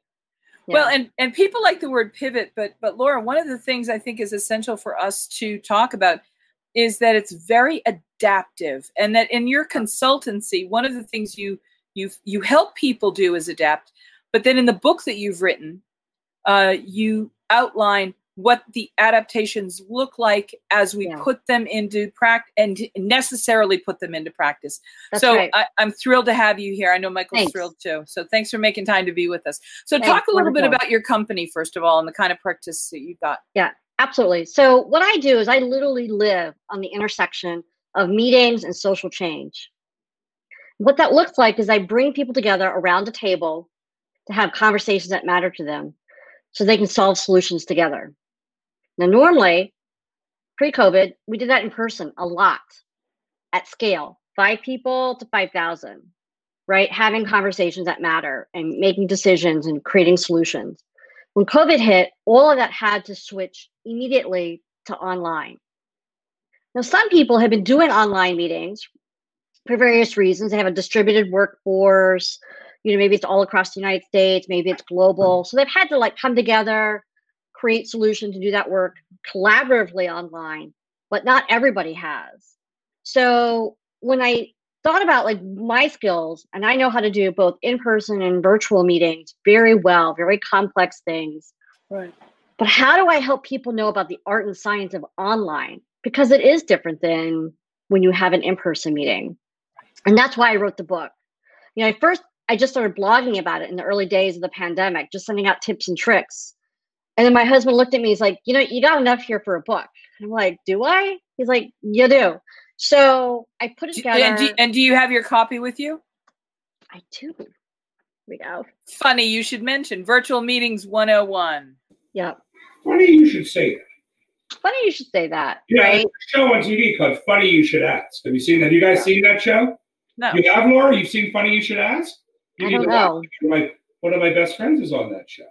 Well, and and people like the word pivot, but but Laura, one of the things I think is essential for us to talk about is that it's very adaptive, and that in your consultancy, one of the things you you you help people do is adapt. But then in the book that you've written, uh, you outline what the adaptations look like as we Yeah. put them into practice and necessarily put them into practice. That's so right. I, I'm thrilled to have you here. I know Michael's Thanks. thrilled too. So thanks for making time to be with us. So Thanks. talk a little bit about your company first of all and the kind of practice that you've got. Yeah, absolutely. So what I do is I literally live on the intersection of meetings and social change. What that looks like is I bring people together around a table to have conversations that matter to them so they can solve solutions together. Now, normally, pre COVID, we did that in person a lot at scale, five people to 5,000, right? Having conversations that matter and making decisions and creating solutions. When COVID hit, all of that had to switch immediately to online. Now, some people have been doing online meetings for various reasons. They have a distributed workforce. You know, maybe it's all across the United States, maybe it's global. So they've had to like come together, create solutions to do that work collaboratively online, but not everybody has. So when I thought about like my skills, and I know how to do both in person and virtual meetings very well, very complex things. Right. But how do I help people know about the art and science of online? Because it is different than when you have an in person meeting. And that's why I wrote the book. You know, I first, I just started blogging about it in the early days of the pandemic, just sending out tips and tricks. And then my husband looked at me, he's like, you know, you got enough here for a book. I'm like, do I? He's like, you do. So I put it Do- together. and, do, and do you have your copy with you? I do. Here we go. Funny, you should mention Virtual Meetings 101. Yep. Funny you should say that. Funny you should say that. Yeah, right? a show on TV called Funny You Should Ask. Have you seen that? Have you guys seen that show? No. You have, Laura? You've seen Funny You Should Ask? You I don't know. My, one of my best friends is on that show.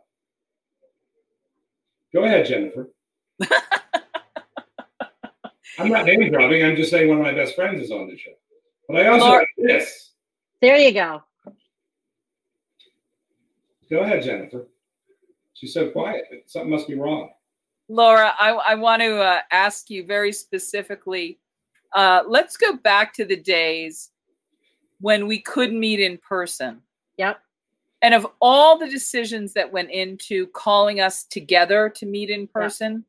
Go ahead, Jennifer. [LAUGHS] I'm not name dropping. I'm just saying one of my best friends is on the show. But I also Laura- this. There you go. Go ahead, Jennifer. She's so quiet. Something must be wrong. Laura, I, I want to uh, ask you very specifically Uh, let's go back to the days when we could meet in person. Yep. And of all the decisions that went into calling us together to meet in person,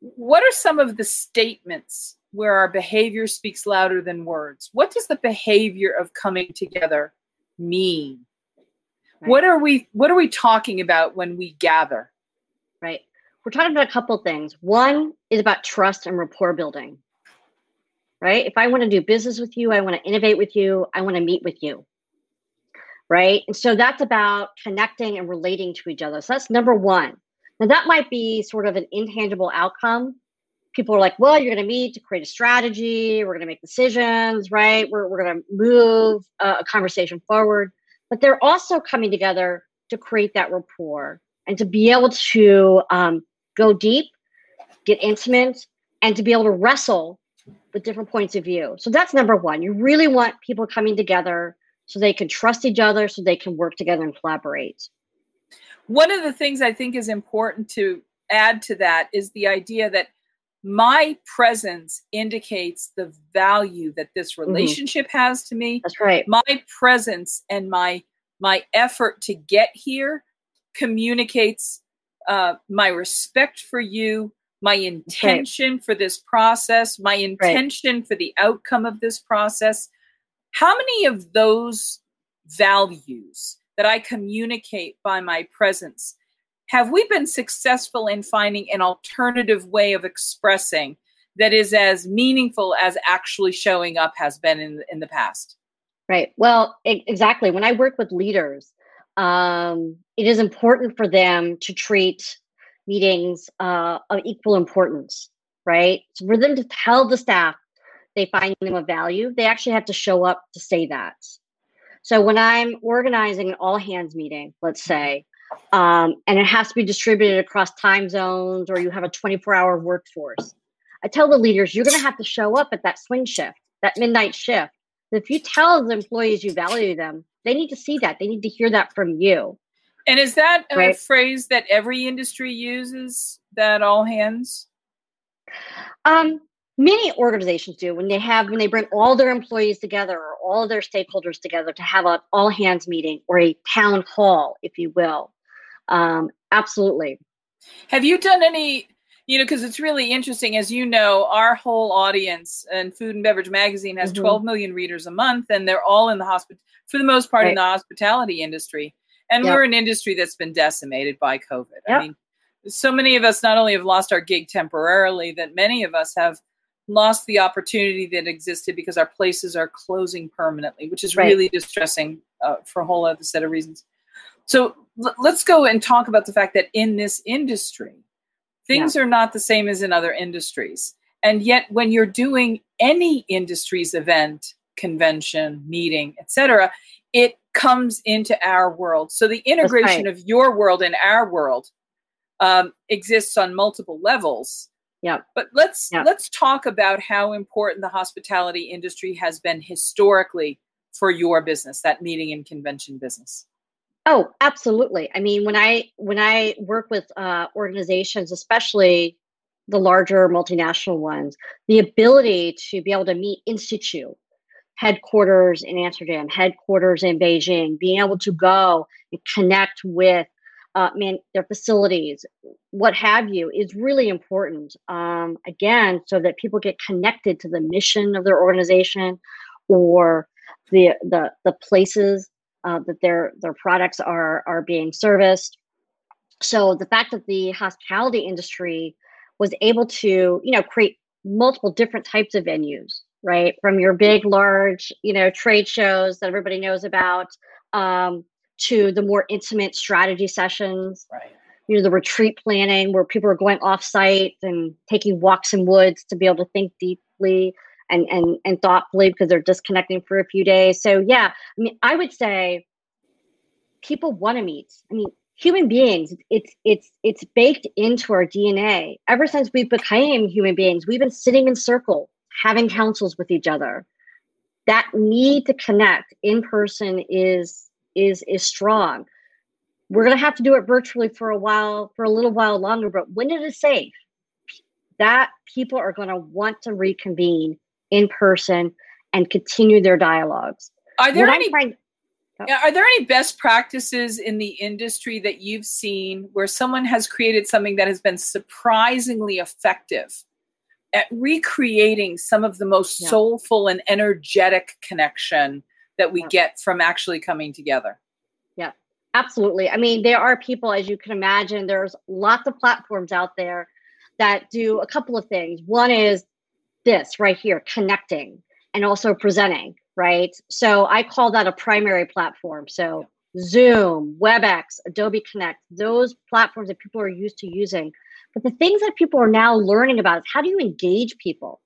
yep. what are some of the statements where our behavior speaks louder than words? What does the behavior of coming together mean? Right. What are we what are we talking about when we gather? Right. We're talking about a couple things. One is about trust and rapport building. Right? If I want to do business with you, I want to innovate with you, I want to meet with you. Right? And so that's about connecting and relating to each other. So that's number 1. Now that might be sort of an intangible outcome. People are like, well, you're going to meet to create a strategy. We're going to make decisions, right? We're, we're going to move a conversation forward but they're also coming together to create that rapport and to be able to um, go deep, get intimate, and to be able to wrestle with different points of view. So that's number one. You really want people coming together so they can trust each other, so they can work together and collaborate. One of the things I think is important to add to that is the idea that my presence indicates the value that this mm-hmm. relationship mm-hmm. has to me that's right my presence and my my effort to get here communicates uh, my respect for you my intention right. for this process my intention right. for the outcome of this process how many of those values that i communicate by my presence have we been successful in finding an alternative way of expressing that is as meaningful as actually showing up has been in, in the past? Right. Well, exactly. When I work with leaders, um, it is important for them to treat meetings uh, of equal importance, right? So for them to tell the staff they find them of value, they actually have to show up to say that. So when I'm organizing an all hands meeting, let's say, um, and it has to be distributed across time zones or you have a 24 hour workforce. I tell the leaders, you're going to have to show up at that swing shift, that midnight shift. If you tell the employees you value them, they need to see that. They need to hear that from you. And is that a right? phrase that every industry uses, that all hands? Um, many organizations do when they have when they bring all their employees together or all their stakeholders together to have an all hands meeting or a town hall, if you will. Um, absolutely. Have you done any? You know, because it's really interesting. As you know, our whole audience and Food and Beverage Magazine has mm-hmm. 12 million readers a month, and they're all in the hospital for the most part right. in the hospitality industry. And yep. we're an industry that's been decimated by COVID. Yep. I mean, so many of us not only have lost our gig temporarily, that many of us have lost the opportunity that existed because our places are closing permanently, which is right. really distressing uh, for a whole other set of reasons. So l- let's go and talk about the fact that in this industry, things yeah. are not the same as in other industries. And yet, when you're doing any industry's event, convention, meeting, etc., it comes into our world. So the integration right. of your world and our world um, exists on multiple levels. Yeah. But let's yeah. let's talk about how important the hospitality industry has been historically for your business, that meeting and convention business. Oh, absolutely. I mean, when I when I work with uh, organizations, especially the larger multinational ones, the ability to be able to meet institute headquarters in Amsterdam, headquarters in Beijing, being able to go and connect with uh, man, their facilities, what have you, is really important. Um, again, so that people get connected to the mission of their organization or the the the places uh, that their their products are are being serviced. So the fact that the hospitality industry was able to, you know, create multiple different types of venues, right? From your big, large, you know, trade shows that everybody knows about, um, to the more intimate strategy sessions. Right. You know, the retreat planning where people are going off site and taking walks in woods to be able to think deeply and and and thoughtfully because they're disconnecting for a few days. So yeah, I mean, I would say people want to meet. I mean, human beings, it's it's it's baked into our DNA. Ever since we became human beings, we've been sitting in circle, having councils with each other. That need to connect in person is is is strong. We're going to have to do it virtually for a while, for a little while longer, but when it is safe, that people are going to want to reconvene in person and continue their dialogues. Are there What any trying- oh. Yeah, Are there any best practices in the industry that you've seen where someone has created something that has been surprisingly effective at recreating some of the most Yeah. soulful and energetic connection that we Yeah. get from actually coming together? Yeah, absolutely. I mean, there are people, as you can imagine, there's lots of platforms out there that do a couple of things. One is this right here, connecting and also presenting, right? So I call that a primary platform. So Zoom, WebEx, Adobe Connect, those platforms that people are used to using. But the things that people are now learning about is how do you engage people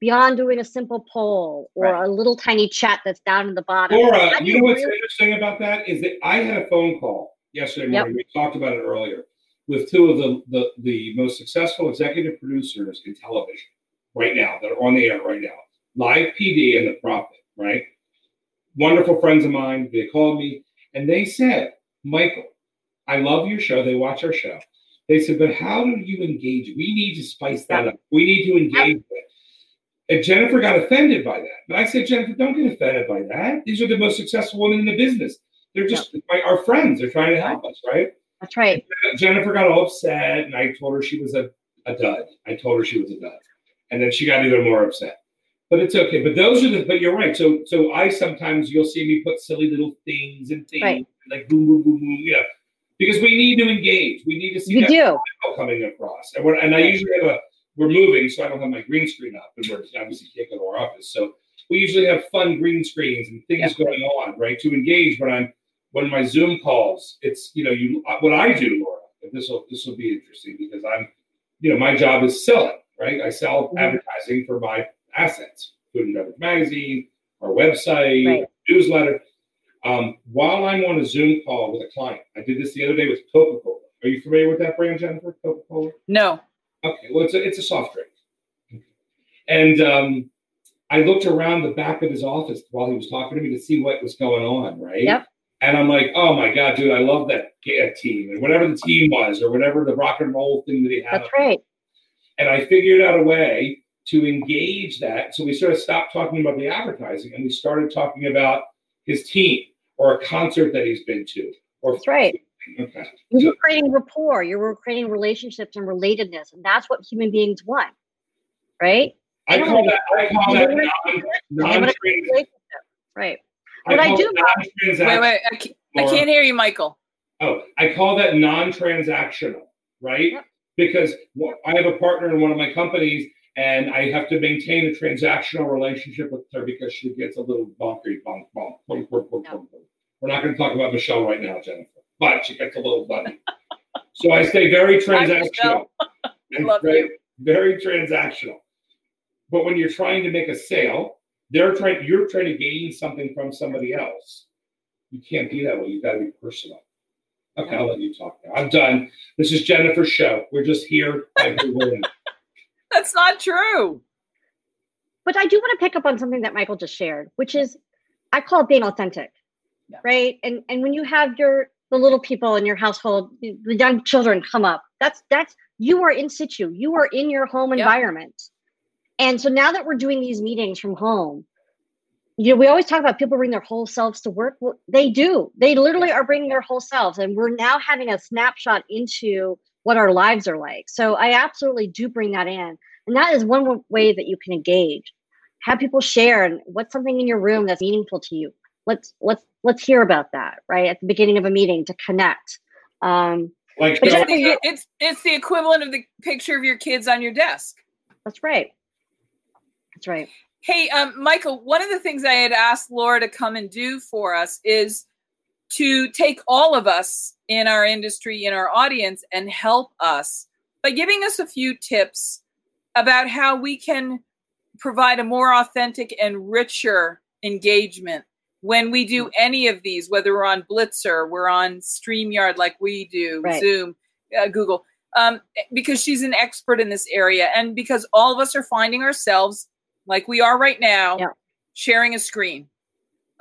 beyond doing a simple poll or Right. a little tiny chat that's down in the bottom. Laura, How do you know what's really- interesting about that is that I had a phone call yesterday Yep. morning. We talked about it earlier with two of the, the the most successful executive producers in television right now that are on the air right now. Live PD and The Profit, right? Wonderful friends of mine. They called me and they said, Michael, I love your show. They watch our show. They said, but how do you engage? We need to spice that up. We need to engage with it. And Jennifer got offended by that. But I said, Jennifer, don't get offended by that. These are the most successful women in the business. They're just my, our friends. They're trying to help us, right? That's right. Jennifer got all upset, and I told her she was a, a dud. I told her she was a dud, and then she got even more upset. But it's okay. But those are the. But you're right. So so I sometimes you'll see me put silly little things and things Right. like boom boom boom boom. Yeah, because we need to engage. We need to see You that do. coming across. And, and I usually have a. We're moving, so I don't have my green screen up, and we're obviously can't go to our office. So we usually have fun green screens and things Yeah. going on, right, to engage. When I'm when my Zoom calls, it's you know you what I do, Laura. And this will this will be interesting because I'm, you know, my job is selling, right? I sell Mhm. advertising for my assets, Food and Beverage Magazine, our website, Right. newsletter. Um, while I'm on a Zoom call with a client, I did this the other day with Coca Cola. Are you familiar with that brand, Jennifer? Coca Cola. No. Okay, well, it's a, it's a soft drink. And um, I looked around the back of his office while he was talking to me to see what was going on, right? Yep. And I'm like, oh my God, dude, I love that uh, team. And whatever the team was, or whatever the rock and roll thing that he had. That's right. And I figured out a way to engage that. So we sort of stopped talking about the advertising and we started talking about his team or a concert that he's been to. Or That's right. Okay. You're creating rapport. You're creating relationships and relatedness, and that's what human beings want, right? I Yeah. call that I call that non They non a relationship, right? I What I call do Wait, wait. I can't, I can't hear you, Michael. Oh, I call that non-transactional, right? Yep. Because I have a partner in one of my companies, and I have to maintain a transactional relationship with her because she gets a little bonky, bonk, bonk, bonk, bonk, bonk, bonk, bonk. We're not going to talk about Michelle right now, Jennifer, but she gets a little bunny. so I stay very [LAUGHS] transactional. [LAUGHS] Love very, you. very transactional. But when you're trying to make a sale, they're trying. You're trying to gain something from somebody else. You can't be that way. You got to be personal. Okay, I'll let you talk now. I'm done. This is Jennifer's show. We're just here by her. That's not true. But I do want to pick up on something that Michael just shared, which is I call it being authentic, Yeah. right? And and when you have your the little people in your household, the young children come up, that's that's you are in situ, you are in your home Yep. environment. And so now that we're doing these meetings from home, you know, we always talk about people bring their whole selves to work. Well, they do. They literally are bringing their whole selves, and we're now having a snapshot into what our lives are like. So I absolutely do bring that in, and that is one way that you can engage. Have people share and what's something in your room that's meaningful to you. Let's let's let's hear about that right at the beginning of a meeting to connect. Um, Like But showing- Jennifer, It's it's the equivalent of the picture of your kids on your desk. that's right. That's right. Hey, um, Michael, one of the things I had asked Laura to come and do for us is to take all of us in our industry, in our audience, and help us by giving us a few tips about how we can provide a more authentic and richer engagement when we do any of these, whether we're on Blitzer, we're on StreamYard like we do, Right. Zoom, uh, Google, um, because she's an expert in this area, and because all of us are finding ourselves like we are right now, Yeah. sharing a screen.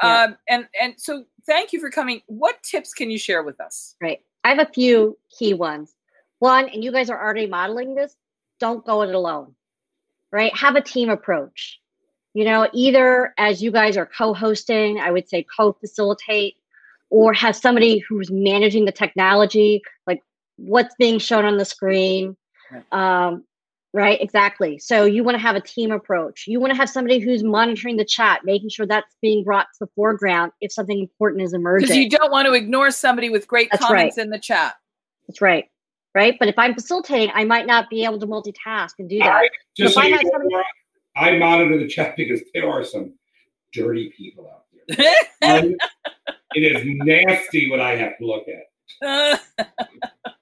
Yeah. Um, and and so, thank you for coming. What tips can you share with us? Right. I have a few key ones. One, and you guys are already modeling this, don't go it alone. Right? Have a team approach. You know, either as you guys are co-hosting, I would say co-facilitate, or have somebody who's managing the technology, like what's being shown on the screen. Um, right, exactly. So you want to have a team approach. You want to have somebody who's monitoring the chat, making sure that's being brought to the foreground if something important is emerging. Because you don't want to ignore somebody with great That's comments right. in the chat. That's right. Right. But if I'm facilitating, I might not be able to multitask and do that. I, just If so I you know, somebody- I monitor the chat because there are some dirty people out there. [LAUGHS] Um, it is nasty what I have to look at. [LAUGHS]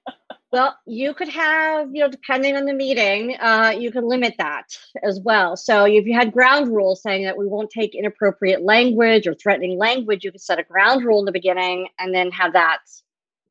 Well, you could have, you know, depending on the meeting, uh, you can limit that as well. So if you had ground rules saying that we won't take inappropriate language or threatening language, you could set a ground rule in the beginning and then have that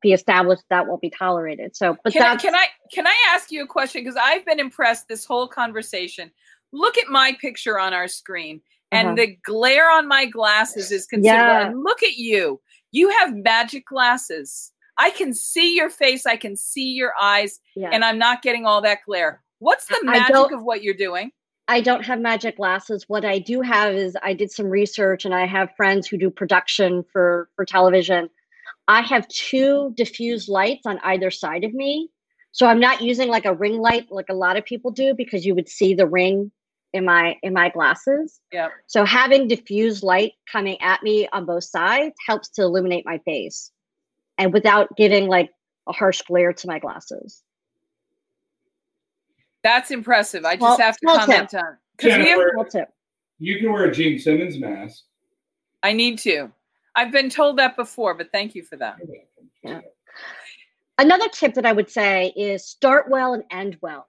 be established that won't be tolerated. So, but can, I, can I can I ask you a question? Because I've been impressed this whole conversation. Look at my picture on our screen, and Uh-huh. the glare on my glasses is considerable. Yeah. And look at you. You have magic glasses. I can see your face. I can see your eyes, yeah. and I'm not getting all that glare. What's the magic of what you're doing? I don't have magic glasses. What I do have is I did some research and I have friends who do production for for television. I have two diffused lights on either side of me. So I'm not using like a ring light like a lot of people do because you would see the ring in my in my glasses. Yeah. So having diffused light coming at me on both sides helps to illuminate my face and without giving like a harsh glare to my glasses. That's impressive. I just Well, have to well, comment on because we have, Jennifer, Well tip. you can wear a Gene Simmons mask. I need to. I've been told that before, but thank you for that. Yeah. Another tip that I would say is start well and end well.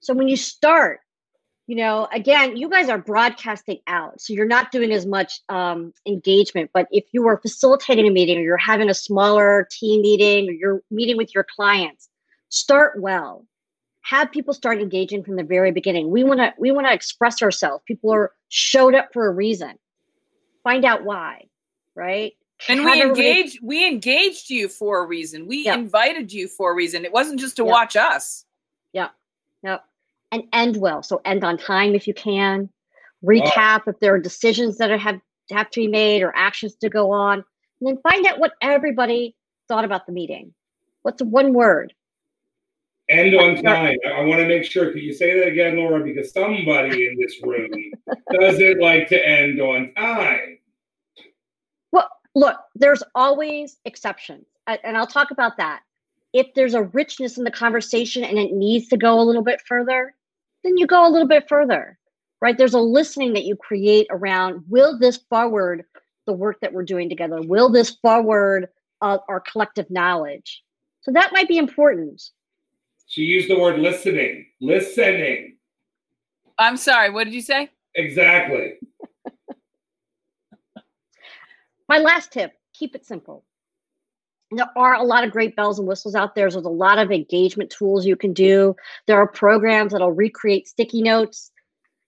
So when you start, you know, again, you guys are broadcasting out, so you're not doing as much um, engagement. But if you are facilitating a meeting or you're having a smaller team meeting or you're meeting with your clients, start well. Have people start engaging from the very beginning. We want to we want to express ourselves. People are showed up for a reason. Find out why, right? And Have we engaged we engaged you for a reason. We Yeah. invited you for a reason. It wasn't just to Yeah. watch us. Yeah Yep. And end well. So end on time if you can. Recap if there are decisions that have have to be made or actions to go on. And then find out what everybody thought about the meeting. What's one word? End on time. I, I want to make sure. Could you say that again, Laura? Because somebody in this room doesn't like to end on time. Well, look, there's always exceptions. And I'll talk about that. If there's a richness in the conversation and it needs to go a little bit further, then you go a little bit further, right? There's a listening that you create around will this forward the work that we're doing together? Will this forward uh, our collective knowledge? So that might be important. She used the word listening. Listening. I'm sorry, what did you say? Exactly. [LAUGHS] My last tip keep it simple. There are a lot of great bells and whistles out there. There's a lot of engagement tools you can do. There are programs that'll recreate sticky notes,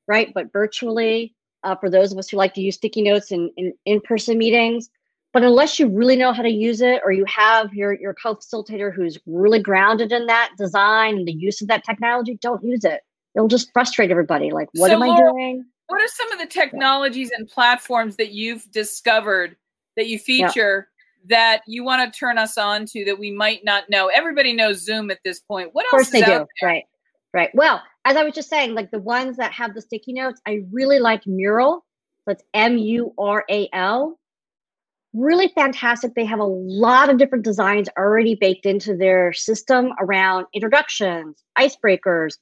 right? But virtually, uh, for those of us who like to use sticky notes in, in in-person meetings. But unless you really know how to use it, or you have your your co-facilitator who's really grounded in that design and the use of that technology, don't use it. It'll just frustrate everybody. Like, what So, am I Laura, doing? What are some of the technologies and platforms that you've discovered that you feature that you want to turn us on to that we might not know? Everybody knows Zoom at this point. What else? Of course they do. out Right. Right. Well, as I was just saying, like the ones that have the sticky notes, I really like Mural. That's M U R A L. Really fantastic. They have a lot of different designs already baked into their system around introductions, icebreakers,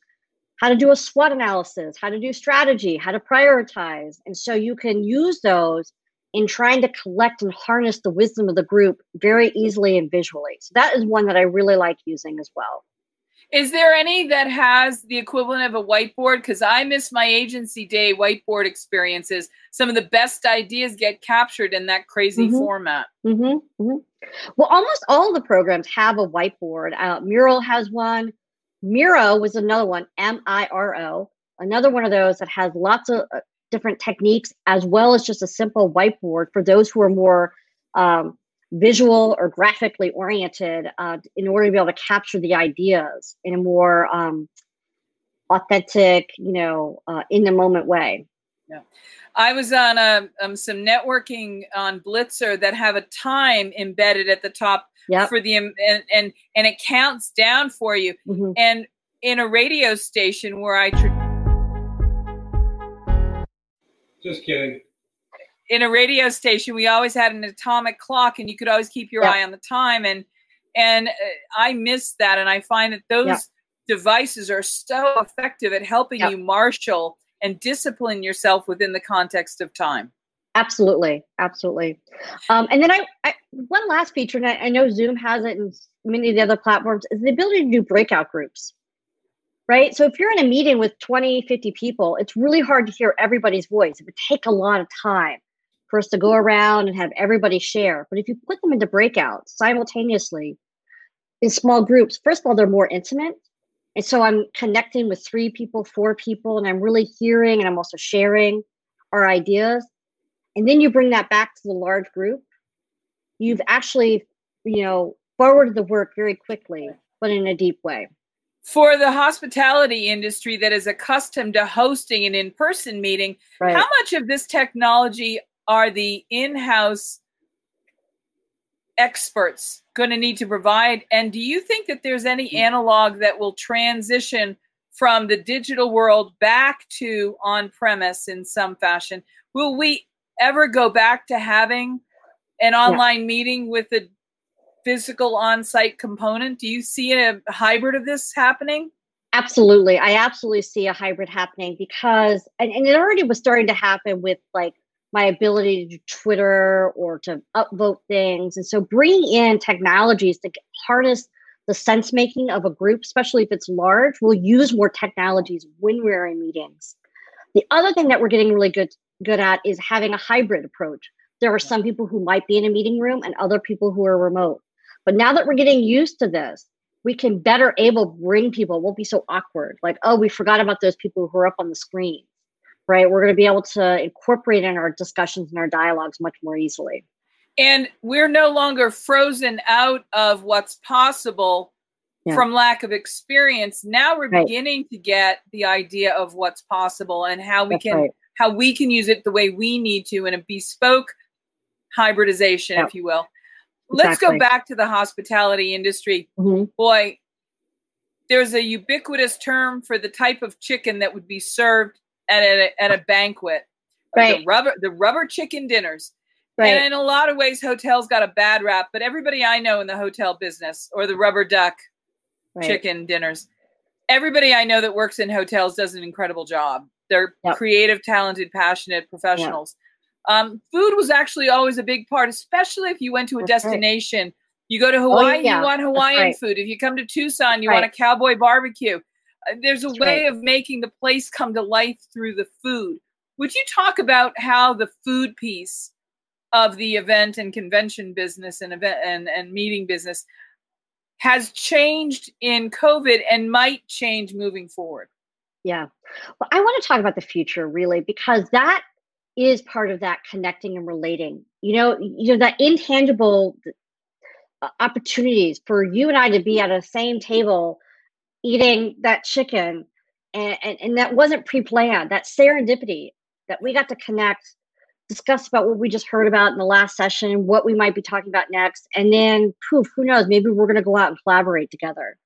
how to do a SWOT analysis, how to do strategy, how to prioritize. And so you can use those in trying to collect and harness the wisdom of the group very easily and visually. So that is one that I really like using as well. Is there any that has the equivalent of a whiteboard? Because I miss my agency day whiteboard experiences. Some of the best ideas get captured in that crazy Mhm. format. Mm-hmm, hmm Well, almost all the programs have a whiteboard. Uh, Mural has one. Miro was another one, M I R O, another one of those that has lots of uh, different techniques as well as just a simple whiteboard for those who are more um, visual or graphically oriented uh, in order to be able to capture the ideas in a more um, authentic, you know, uh, in the moment way. Yeah. I was on a, um, some networking on Blitzer that have a time embedded at the top Yep. for the and and and it counts down for you. Mhm. And in a radio station where I tr- Just kidding. in a radio station we always had an atomic clock and you could always keep your Yeah. eye on the time and and uh, I miss that and I find that those Yeah. devices are so effective at helping Yeah. you marshal and discipline yourself within the context of time. Absolutely, absolutely. Um, and then I, I one last feature, and I, I know Zoom has it and many of the other platforms, is the ability to do breakout groups. Right. So if you're in a meeting with 20, 50 people, it's really hard to hear everybody's voice. It would take a lot of time for us to go around and have everybody share. But if you put them into breakouts simultaneously in small groups, first of all, they're more intimate. And so I'm connecting with three people, four people, and I'm really hearing and I'm also sharing our ideas and then you bring that back to the large group you've actually you know forwarded the work very quickly but in a deep way For the hospitality industry that is accustomed to hosting an in-person meeting, right. how much of this technology are the in-house experts going to need to provide? And do you think that there's any hmm. analog that will transition from the digital world back to on-premise in some fashion? Will we ever go back to having an online meeting with a physical on-site component? Do you see a hybrid of this happening? Absolutely. I absolutely see a hybrid happening because and, and it already was starting to happen with like my ability to twitter or to upvote things. And so bringing in technologies to harness the sense making of a group especially if it's large we'll use more technologies when we're in meetings. The other thing that we're getting really good good at is having a hybrid approach. There are some people who might be in a meeting room and other people who are remote but now that we're getting used to this we can better able bring people it won't be so awkward like oh we forgot about those people who are up on the screen right we're going to be able to incorporate in our discussions and our dialogues much more easily and we're no longer frozen out of what's possible Yeah. from lack of experience now we're Right. beginning to get the idea of what's possible and how we That's can right. how we can use it the way we need to in a bespoke hybridization Yeah. if you will let's go back to the hospitality industry Mhm. boy there's a ubiquitous term for the type of chicken that would be served at a, at a banquet Right. the rubber the rubber chicken dinners right and in a lot of ways, hotels got a bad rap, but everybody I know in the hotel business or the rubber duck right. chicken dinners, everybody I know that works in hotels does an incredible job. They're Yep. creative, talented, passionate professionals. Um, food was actually always a big part, especially if you went to a That's right. destination. You go to Hawaii, yeah. you want Hawaiian right. food. If you come to Tucson, you Right. want a cowboy barbecue. Uh, There's a That's way right. of making the place come to life through the food. Would you talk about how the food piece of the event and convention business and event and, and meeting business has changed in COVID and might change moving forward? Yeah. Well, I want to talk about the future really because that is part of that connecting and relating. You know, you know that intangible uh, opportunities for you and I to be at a same table eating that chicken and, and, and that wasn't pre-planned, that serendipity that we got to connect, discuss about what we just heard about in the last session, what we might be talking about next, and then poof, who knows, maybe we're gonna go out and collaborate together.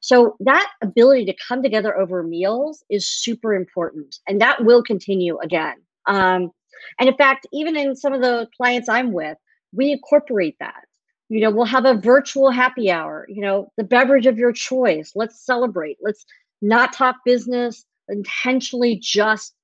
So that ability to come together over meals is super important, and that will continue again. Um, and in fact, even in some of the clients I'm with, we incorporate that. You know, we'll have a virtual happy hour. You know, the beverage of your choice. Let's celebrate. Let's not talk business. Intentionally, just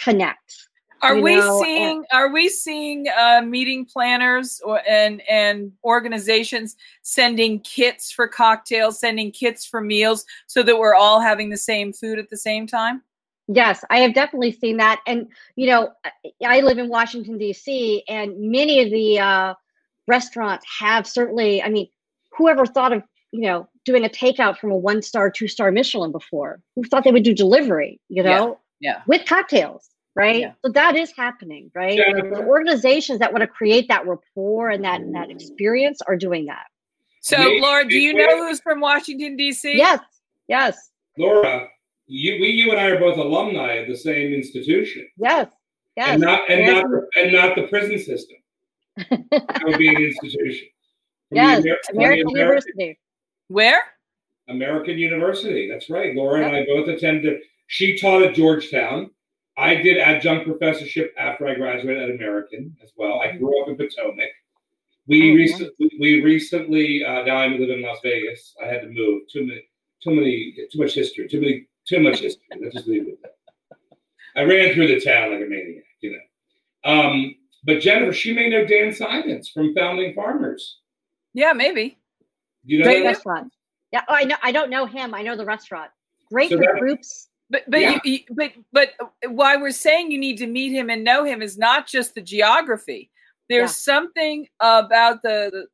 connect. Are You we know, and- seeing are we seeing uh, meeting planners or and and organizations sending kits for cocktails, sending kits for meals so that we're all having the same food at the same time? Yes, I have definitely seen that. And, you know, I- I live in Washington, D.C., and many of the uh, restaurants have certainly, I mean, whoever thought of, you know, doing a takeout from a one star, two star Michelin before? Who thought they would do delivery, you know, yeah. with cocktails, right? Yeah. So that is happening, right? Yeah. The, the organizations that want to create that rapport and that, that experience are doing that. So, Laura, do you know who's from Washington D.C.? Yes, yes. Laura, You, we, you and I are both alumni of the same institution, Yes. Yes. and not and not and not the prison system. [LAUGHS] That would be an institution. From yes. Amer- American American- University. Where? American University. That's right. Laura and I both attended. She taught at Georgetown. I did adjunct professorship after I graduated at American as well. I grew up in Potomac. We Oh, recently, we recently, uh, now I live in Las Vegas. I had to move. Too many, too many, too much history. Too many, too much history. Let's just leave it. I ran through the town like a maniac, you know. Um, but Jennifer, she may know Dan Simons from Founding Farmers. Yeah, maybe. You know, Great? Restaurant. Yeah. Oh, I know. I don't know him. I know the restaurant. Great So for that- groups. But but Yeah. you, you, but but why we're saying you need to meet him and know him is not just the geography. There's something about the, the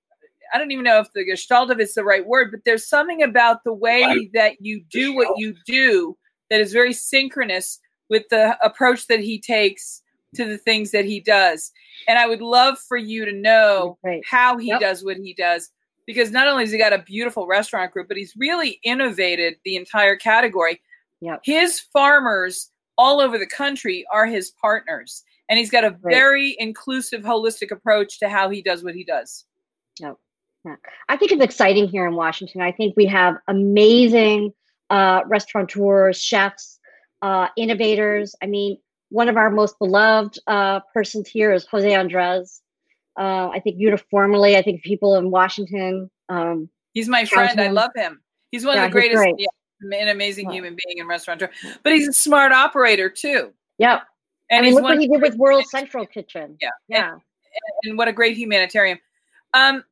I don't even know if the gestalt of it's the right word, but there's something about the way Right. that you do what you do that is very synchronous with the approach that he takes to the things that he does. And I would love for you to know Great. how he Yep. does what he does because not only has he got a beautiful restaurant group, but he's really innovated the entire category. Yep. His farmers all over the country are his partners, and he's got a Right. very inclusive, holistic approach to how he does what he does. I think it's exciting here in Washington. I think we have amazing uh, restaurateurs, chefs, uh, innovators. I mean, one of our most beloved uh, persons here is Jose Andres. Uh, I think uniformly, I think people in Washington. Um, He's my friend. I love him. He's one Yeah, of the greatest, great. yeah, an amazing Yeah. human being and restaurateur. But he's a smart operator too. Yep. And I mean, he's look what he did with World [LAUGHS] Central Kitchen. Yeah. yeah. and what a great humanitarian. Um,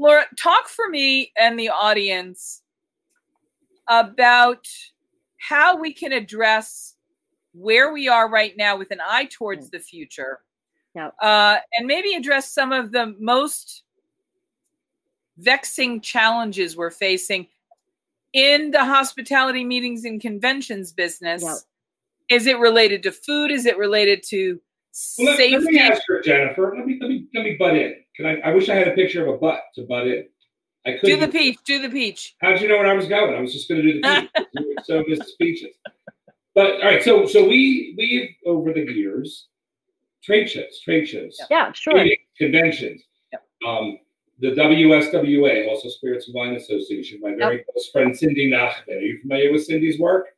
Laura, talk for me and the audience about how we can address where we are right now with an eye towards the future. Yeah. Uh, and maybe address some of the most vexing challenges we're facing in the hospitality meetings and conventions business. Yeah. Is it related to food? Is it related to Well, let, let safety? me ask her, Jennifer. Let me let me butt in. Can I? I wish I had a picture of a butt to butt in. I couldn't. the peach. Do the peach. How'd you know where I was going? I was just going to do the peach. [LAUGHS] You were so Mr. Speeches. But all right, so so we we over the years trade shows, trade shows, Yeah, sure. meetings, conventions. Yep. Um, the WSWA, also Spirits and Wine Association. My very close friend Cindy Nachman. Are you familiar with Cindy's work?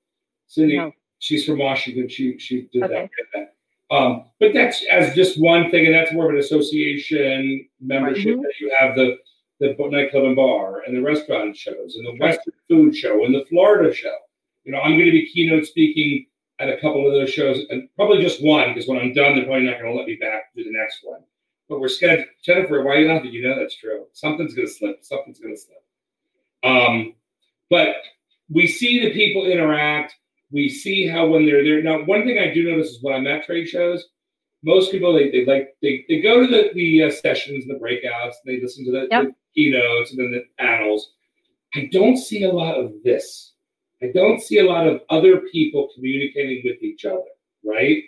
Cindy, No. she's from Washington. She she did Okay. that. Um, but that's as just one thing, and that's more of an association membership. Mhm. That you have the the nightclub and bar, and the restaurant shows, and the Western Food Show, and the Florida Show. You know, I'm going to be keynote speaking at a couple of those shows, and probably just one because when I'm done, they're probably not going to let me back to the next one. But we're scheduled. Jennifer, why are you laughing? You know that's true. Something's going to slip. Something's going to slip. Um, but we see the people interact. We see how when they're there. Now, one thing I do notice is when I'm at trade shows, most people they, they like they, they go to the the uh, sessions, and the breakouts, they listen to the, Yep. the keynotes and then the panels. I don't see a lot of this. I don't see a lot of other people communicating with each other, right?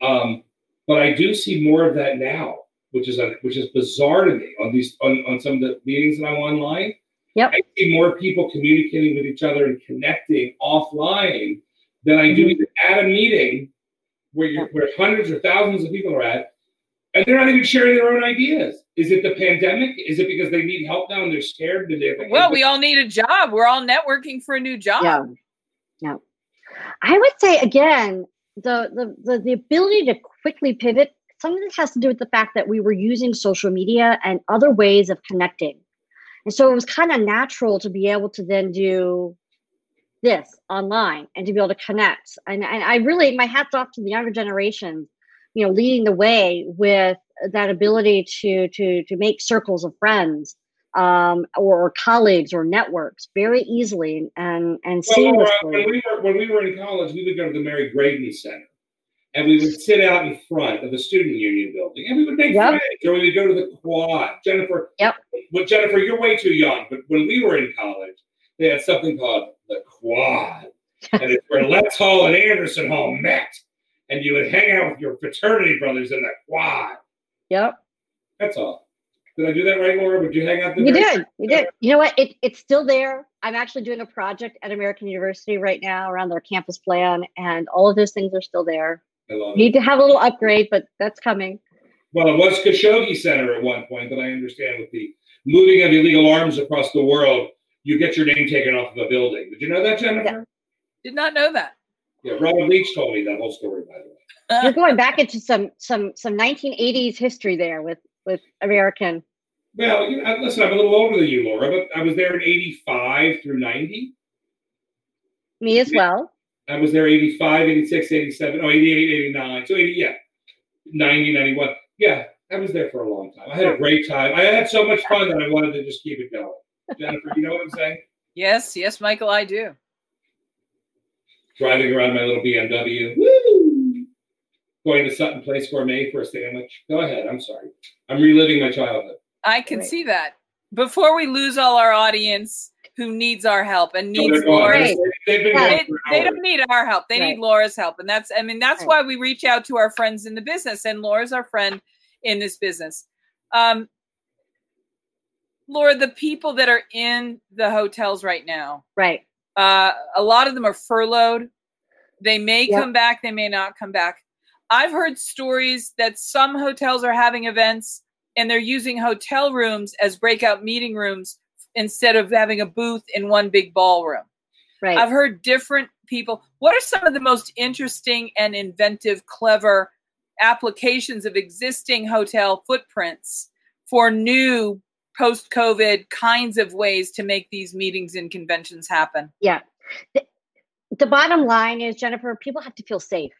Um, but I do see more of that now, which is a, which is bizarre to me on these on, on some of the meetings that I'm online. Yep. I see more people communicating with each other and connecting offline than I do Mhm. at a meeting where you're, where hundreds or thousands of people are at, and they're not even sharing their own ideas. Is it the pandemic? Is it because they need help now and they're scared? Do they? Well, we all need a job. We're all networking for a new job. Yeah. Yeah. I would say again, the, the the the ability to quickly pivot, some of this has to do with the fact that we were using social media and other ways of connecting. And so it was kind of natural to be able to then do this online and to be able to connect. And and I really my hats off to the younger generation, you know, leading the way with that ability to to to make circles of friends um, or, or colleagues or networks very easily and and Well, seamlessly. when we were when we were in college, we would go to the Mary Graydon Center, and we would sit out in front of the student union building, and we would make Yep. friends, or we would go to the quad. Jennifer, Yep. Well, Jennifer, you're way too young, but when we were in college, they had something called the quad, and it's where Letts Hall and Anderson Hall met, and you would hang out with your fraternity brothers in the quad. Yep. That's all. Did I do that right, Laura? Would you hang out there? You did. You did. You know what? It, it's still there. I'm actually doing a project at American University right now around their campus plan, and all of those things are still there. I love it. Need to have a little upgrade, but that's coming. Well, it was Khashoggi Center at one point, but I understand with the moving of illegal arms across the world, you get your name taken off of a building. Did you know that, Jennifer? Did not know that. Yeah, Robert Leach told me that whole story, by the way. [LAUGHS] You're going back into some some some 1980s history there with with American. Well, you know, listen, I'm a little older than you, Laura, but I was there in 85 through 90. Me as well. I was there 85, 86, 87, oh, 88, 89. So 80, yeah, 90, 91. Yeah, I was there for a long time. I had a great time. I had so much fun that I wanted to just keep it going. Jennifer, you know what I'm saying? Yes, yes, Michael, I do. Driving around my little BMW. Woo! Going to Sutton Place Gourmet for a sandwich. Go ahead. I'm sorry. I'm reliving my childhood. I can Right. see that. Before we lose all our audience who needs our help and needs they're gone. Laura's Right. They've Yeah. they, for an they hour. don't need our help. They Right. need Laura's help. And that's, I mean, that's Right. why we reach out to our friends in the business. And Laura's our friend in this business. Um, Laura, the people that are in the hotels right now, Right. uh, a lot of them are furloughed. They may Yep. come back, they may not come back. I've heard stories that some hotels are having events and they're using hotel rooms as breakout meeting rooms instead of having a booth in one big ballroom. Right. I've heard different people. What are some of the most interesting and inventive, clever applications of existing hotel footprints for new post COVID kinds of ways to make these meetings and conventions happen? Yeah. The, the bottom line is, Jennifer, people have to feel safe.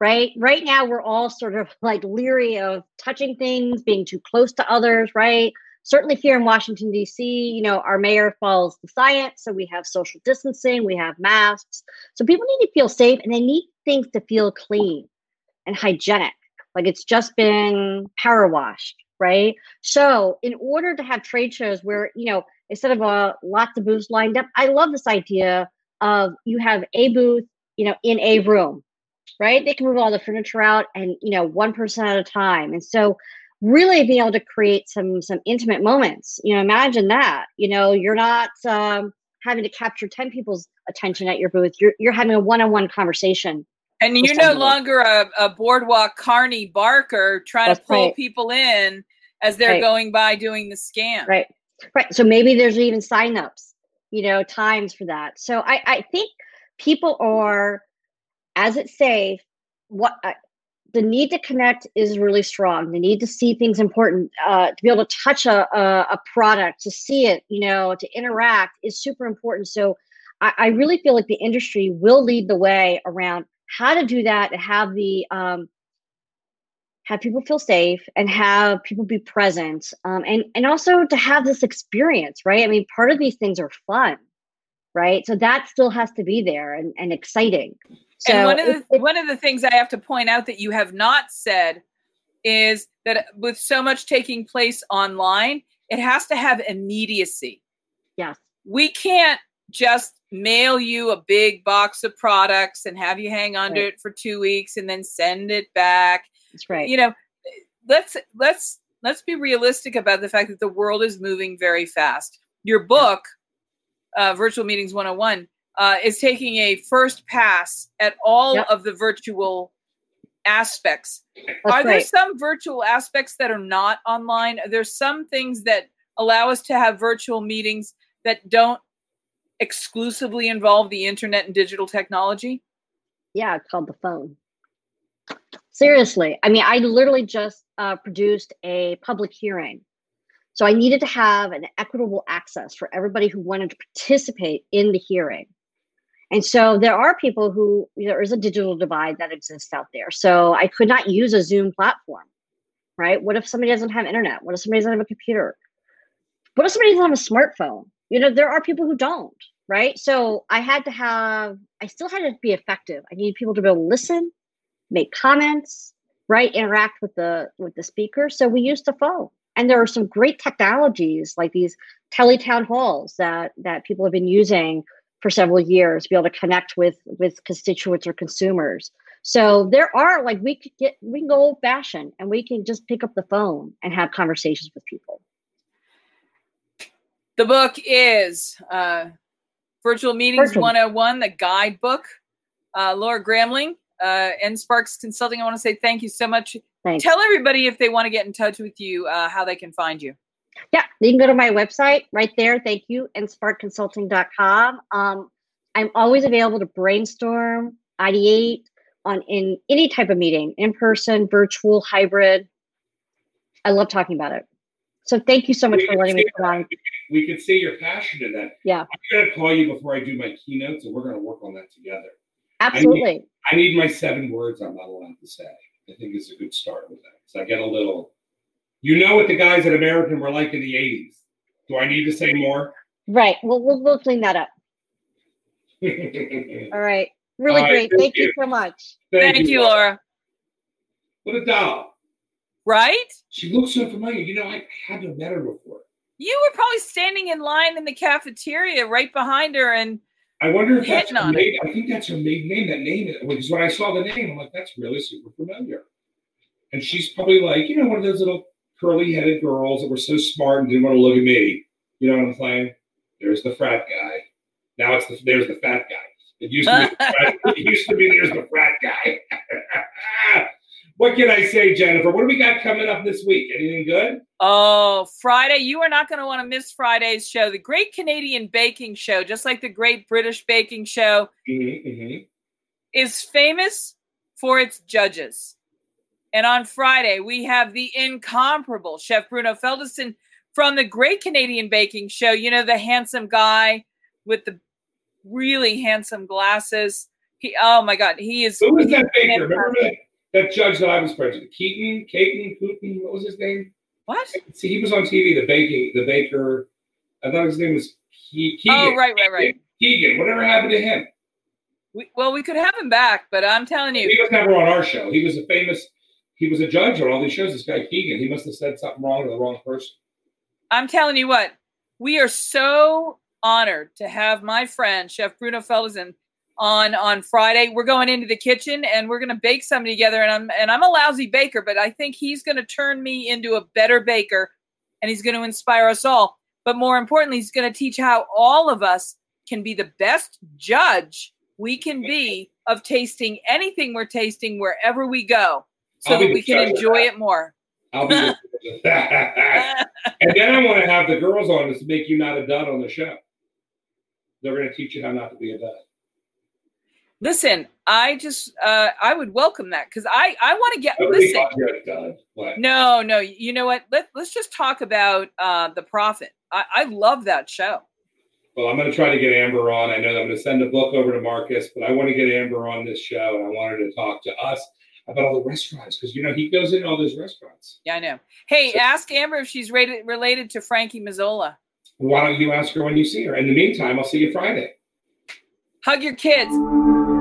Right. Right now, we're all sort of like leery of touching things, being too close to others. Right. Certainly here in Washington, D.C., you know, our mayor follows the science. So we have social distancing, we have masks. So people need to feel safe and they need things to feel clean and hygienic. Like it's just been power washed. Right. So in order to have trade shows where, you know, instead of uh, lots of booths lined up, I love this idea of you have a booth, you know, in a room, right? They can move all the furniture out and, you know, one person at a time. And so really being able to create some some intimate moments. You know, imagine that. You know, you're not um, having to capture 10 people's attention at your booth. You're you're having a one-on-one conversation. And you're no longer a, a boardwalk Carney Barker trying That's to pull right. people in as they're Right. going by doing the scam. Right. Right. So maybe there's even signups, you know, times for that. So I, I think people are, as it's safe, what uh, the need to connect is really strong. The need to see things important, uh, to be able to touch a, a, a product, to see it, you know, to interact is super important. So I, I really feel like the industry will lead the way around how to do that and have the um, have people feel safe and have people be present um, and and also to have this experience right? I mean part of these things are fun right? So that still has to be there and, and exciting. So and one of the it- one of the things I have to point out that you have not said is that with so much taking place online, it has to have immediacy. yes. We can't just mail you a big box of products and have you hang on to Right. it for two weeks and then send it back. that's right You know, let's let's let's be realistic about the fact that the world is moving very fast. Your book, uh, Virtual Meetings 101, uh, is taking a first pass at all Yep. of the virtual aspects. that's are there right some virtual aspects that are not online? Are there some things that allow us to have virtual meetings that don't exclusively involve the internet and digital technology? yeah it's called the phone. Seriously. I mean i literally just uh, produced a public hearing. So i needed to have an equitable access for everybody who wanted to participate in the hearing. And so there are people who there is a digital divide that exists out there. So i could not use a zoom platform right? What if somebody doesn't have internet? What if somebody doesn't have a computer? What if somebody doesn't have a smartphone you know there are people who don't right? So i had to have i still had to be effective. I needed people to be able to listen make comments right? Interact with the with the speaker. So we used the phone. And there are some great technologies like these teletown halls that that people have been using for several years to be able to connect with with constituents or consumers. So there are like we could get we can go old fashioned and we can just pick up the phone and have conversations with people. The book is uh, Virtual Meetings Virtual. 101, the guidebook. Uh, Laura Gramling, uh, En Sparks Consulting, I want to say thank you so much. Thanks. Tell everybody if they want to get in touch with you, uh, how they can find you. Yeah, you can go to my website right there. Thank you, ensparkconsulting.com. Um, I'm always available to brainstorm, ideate on in any type of meeting, in person, virtual, hybrid. I love talking about it. So thank you so much We for letting me see come on. We can see your passion in that. Yeah. I'm gonna call you before I do my keynotes, and we're gonna work on that together. Absolutely. I need my seven words I'm not allowed to say. I think it's a good start with that. So I get a little. You know what the guys at American were like in the '80s. Do I need to say more? Right. We'll, we'll we'll clean that up. [LAUGHS] All right. Really All right, great. thank Thank you you. so much. Thank you, Laura. What a doll. Right? She looks so familiar. You know, I had to have met her before. You were probably standing in line in the cafeteria right behind her, and I wonder if that's her maiden, I think that's her maiden name. That name, because when I saw the name, I'm like, that's really super familiar. And she's probably like, you know, one of those little curly-headed girls that were so smart and didn't want to look at me. You know what I'm saying? There's the frat guy. Now it's the there's the fat guy. It used to be, [LAUGHS] it used to be there's the frat guy. What can I say, Jennifer? What do we got coming up this week? Anything good? oh, Friday, you are not going to want to miss Friday's show, the Great Canadian Baking Show, just like the Great British Baking Show. Mm-hmm, mm-hmm. is famous for its judges. And on Friday, we have the incomparable Chef Bruno Feldeisen from the Great Canadian Baking Show. You know, the handsome guy with the really handsome glasses. He, oh my God, he is. Who was that baker? Remember that, that judge that I was friends with? Keaton, Caton, Putin, what was his name? What? See, he was on TV, the baking, the baker. I thought his name was Ke- Keegan. Oh, right, right, right. Keegan. Whatever happened to him? We, well, we could have him back, but I'm telling you, He was never on our show. He was a famous. He was a judge on all these shows. This guy Keegan. He must have said something wrong to the wrong person. I'm telling you what, we are so honored to have my friend Chef Bruno Feldeisen on on Friday. We're going into the kitchen and we're going to bake something together. And I'm and I'm a lousy baker, but I think he's going to turn me into a better baker, and he's going to inspire us all. But more importantly, he's going to teach how all of us can be the best judge we can be of tasting anything we're tasting wherever we go, so I'll that we can enjoy it more. I'll be. [LAUGHS] and then I want to have the girls on to make you not a dud on the show. They're going to teach you how not to be a dud. Listen, I just uh I would welcome that because I I want to get listen. thought you're a dud. What? No, no, you know what? Let let's just talk about uh the Profit. I, I love that show. Well, I'm going to try to get Amber on. I know that I'm going to send a book over to Marcus, but I want to get Amber on this show, and I want her to talk to us about all the restaurants because you know he goes in all those restaurants. Yeah, I know. Hey, ask Amber if she's rated, related to Frankie Mazzola. Why don't you ask her when you see her? In the meantime, I'll see you Friday. Hug your kids.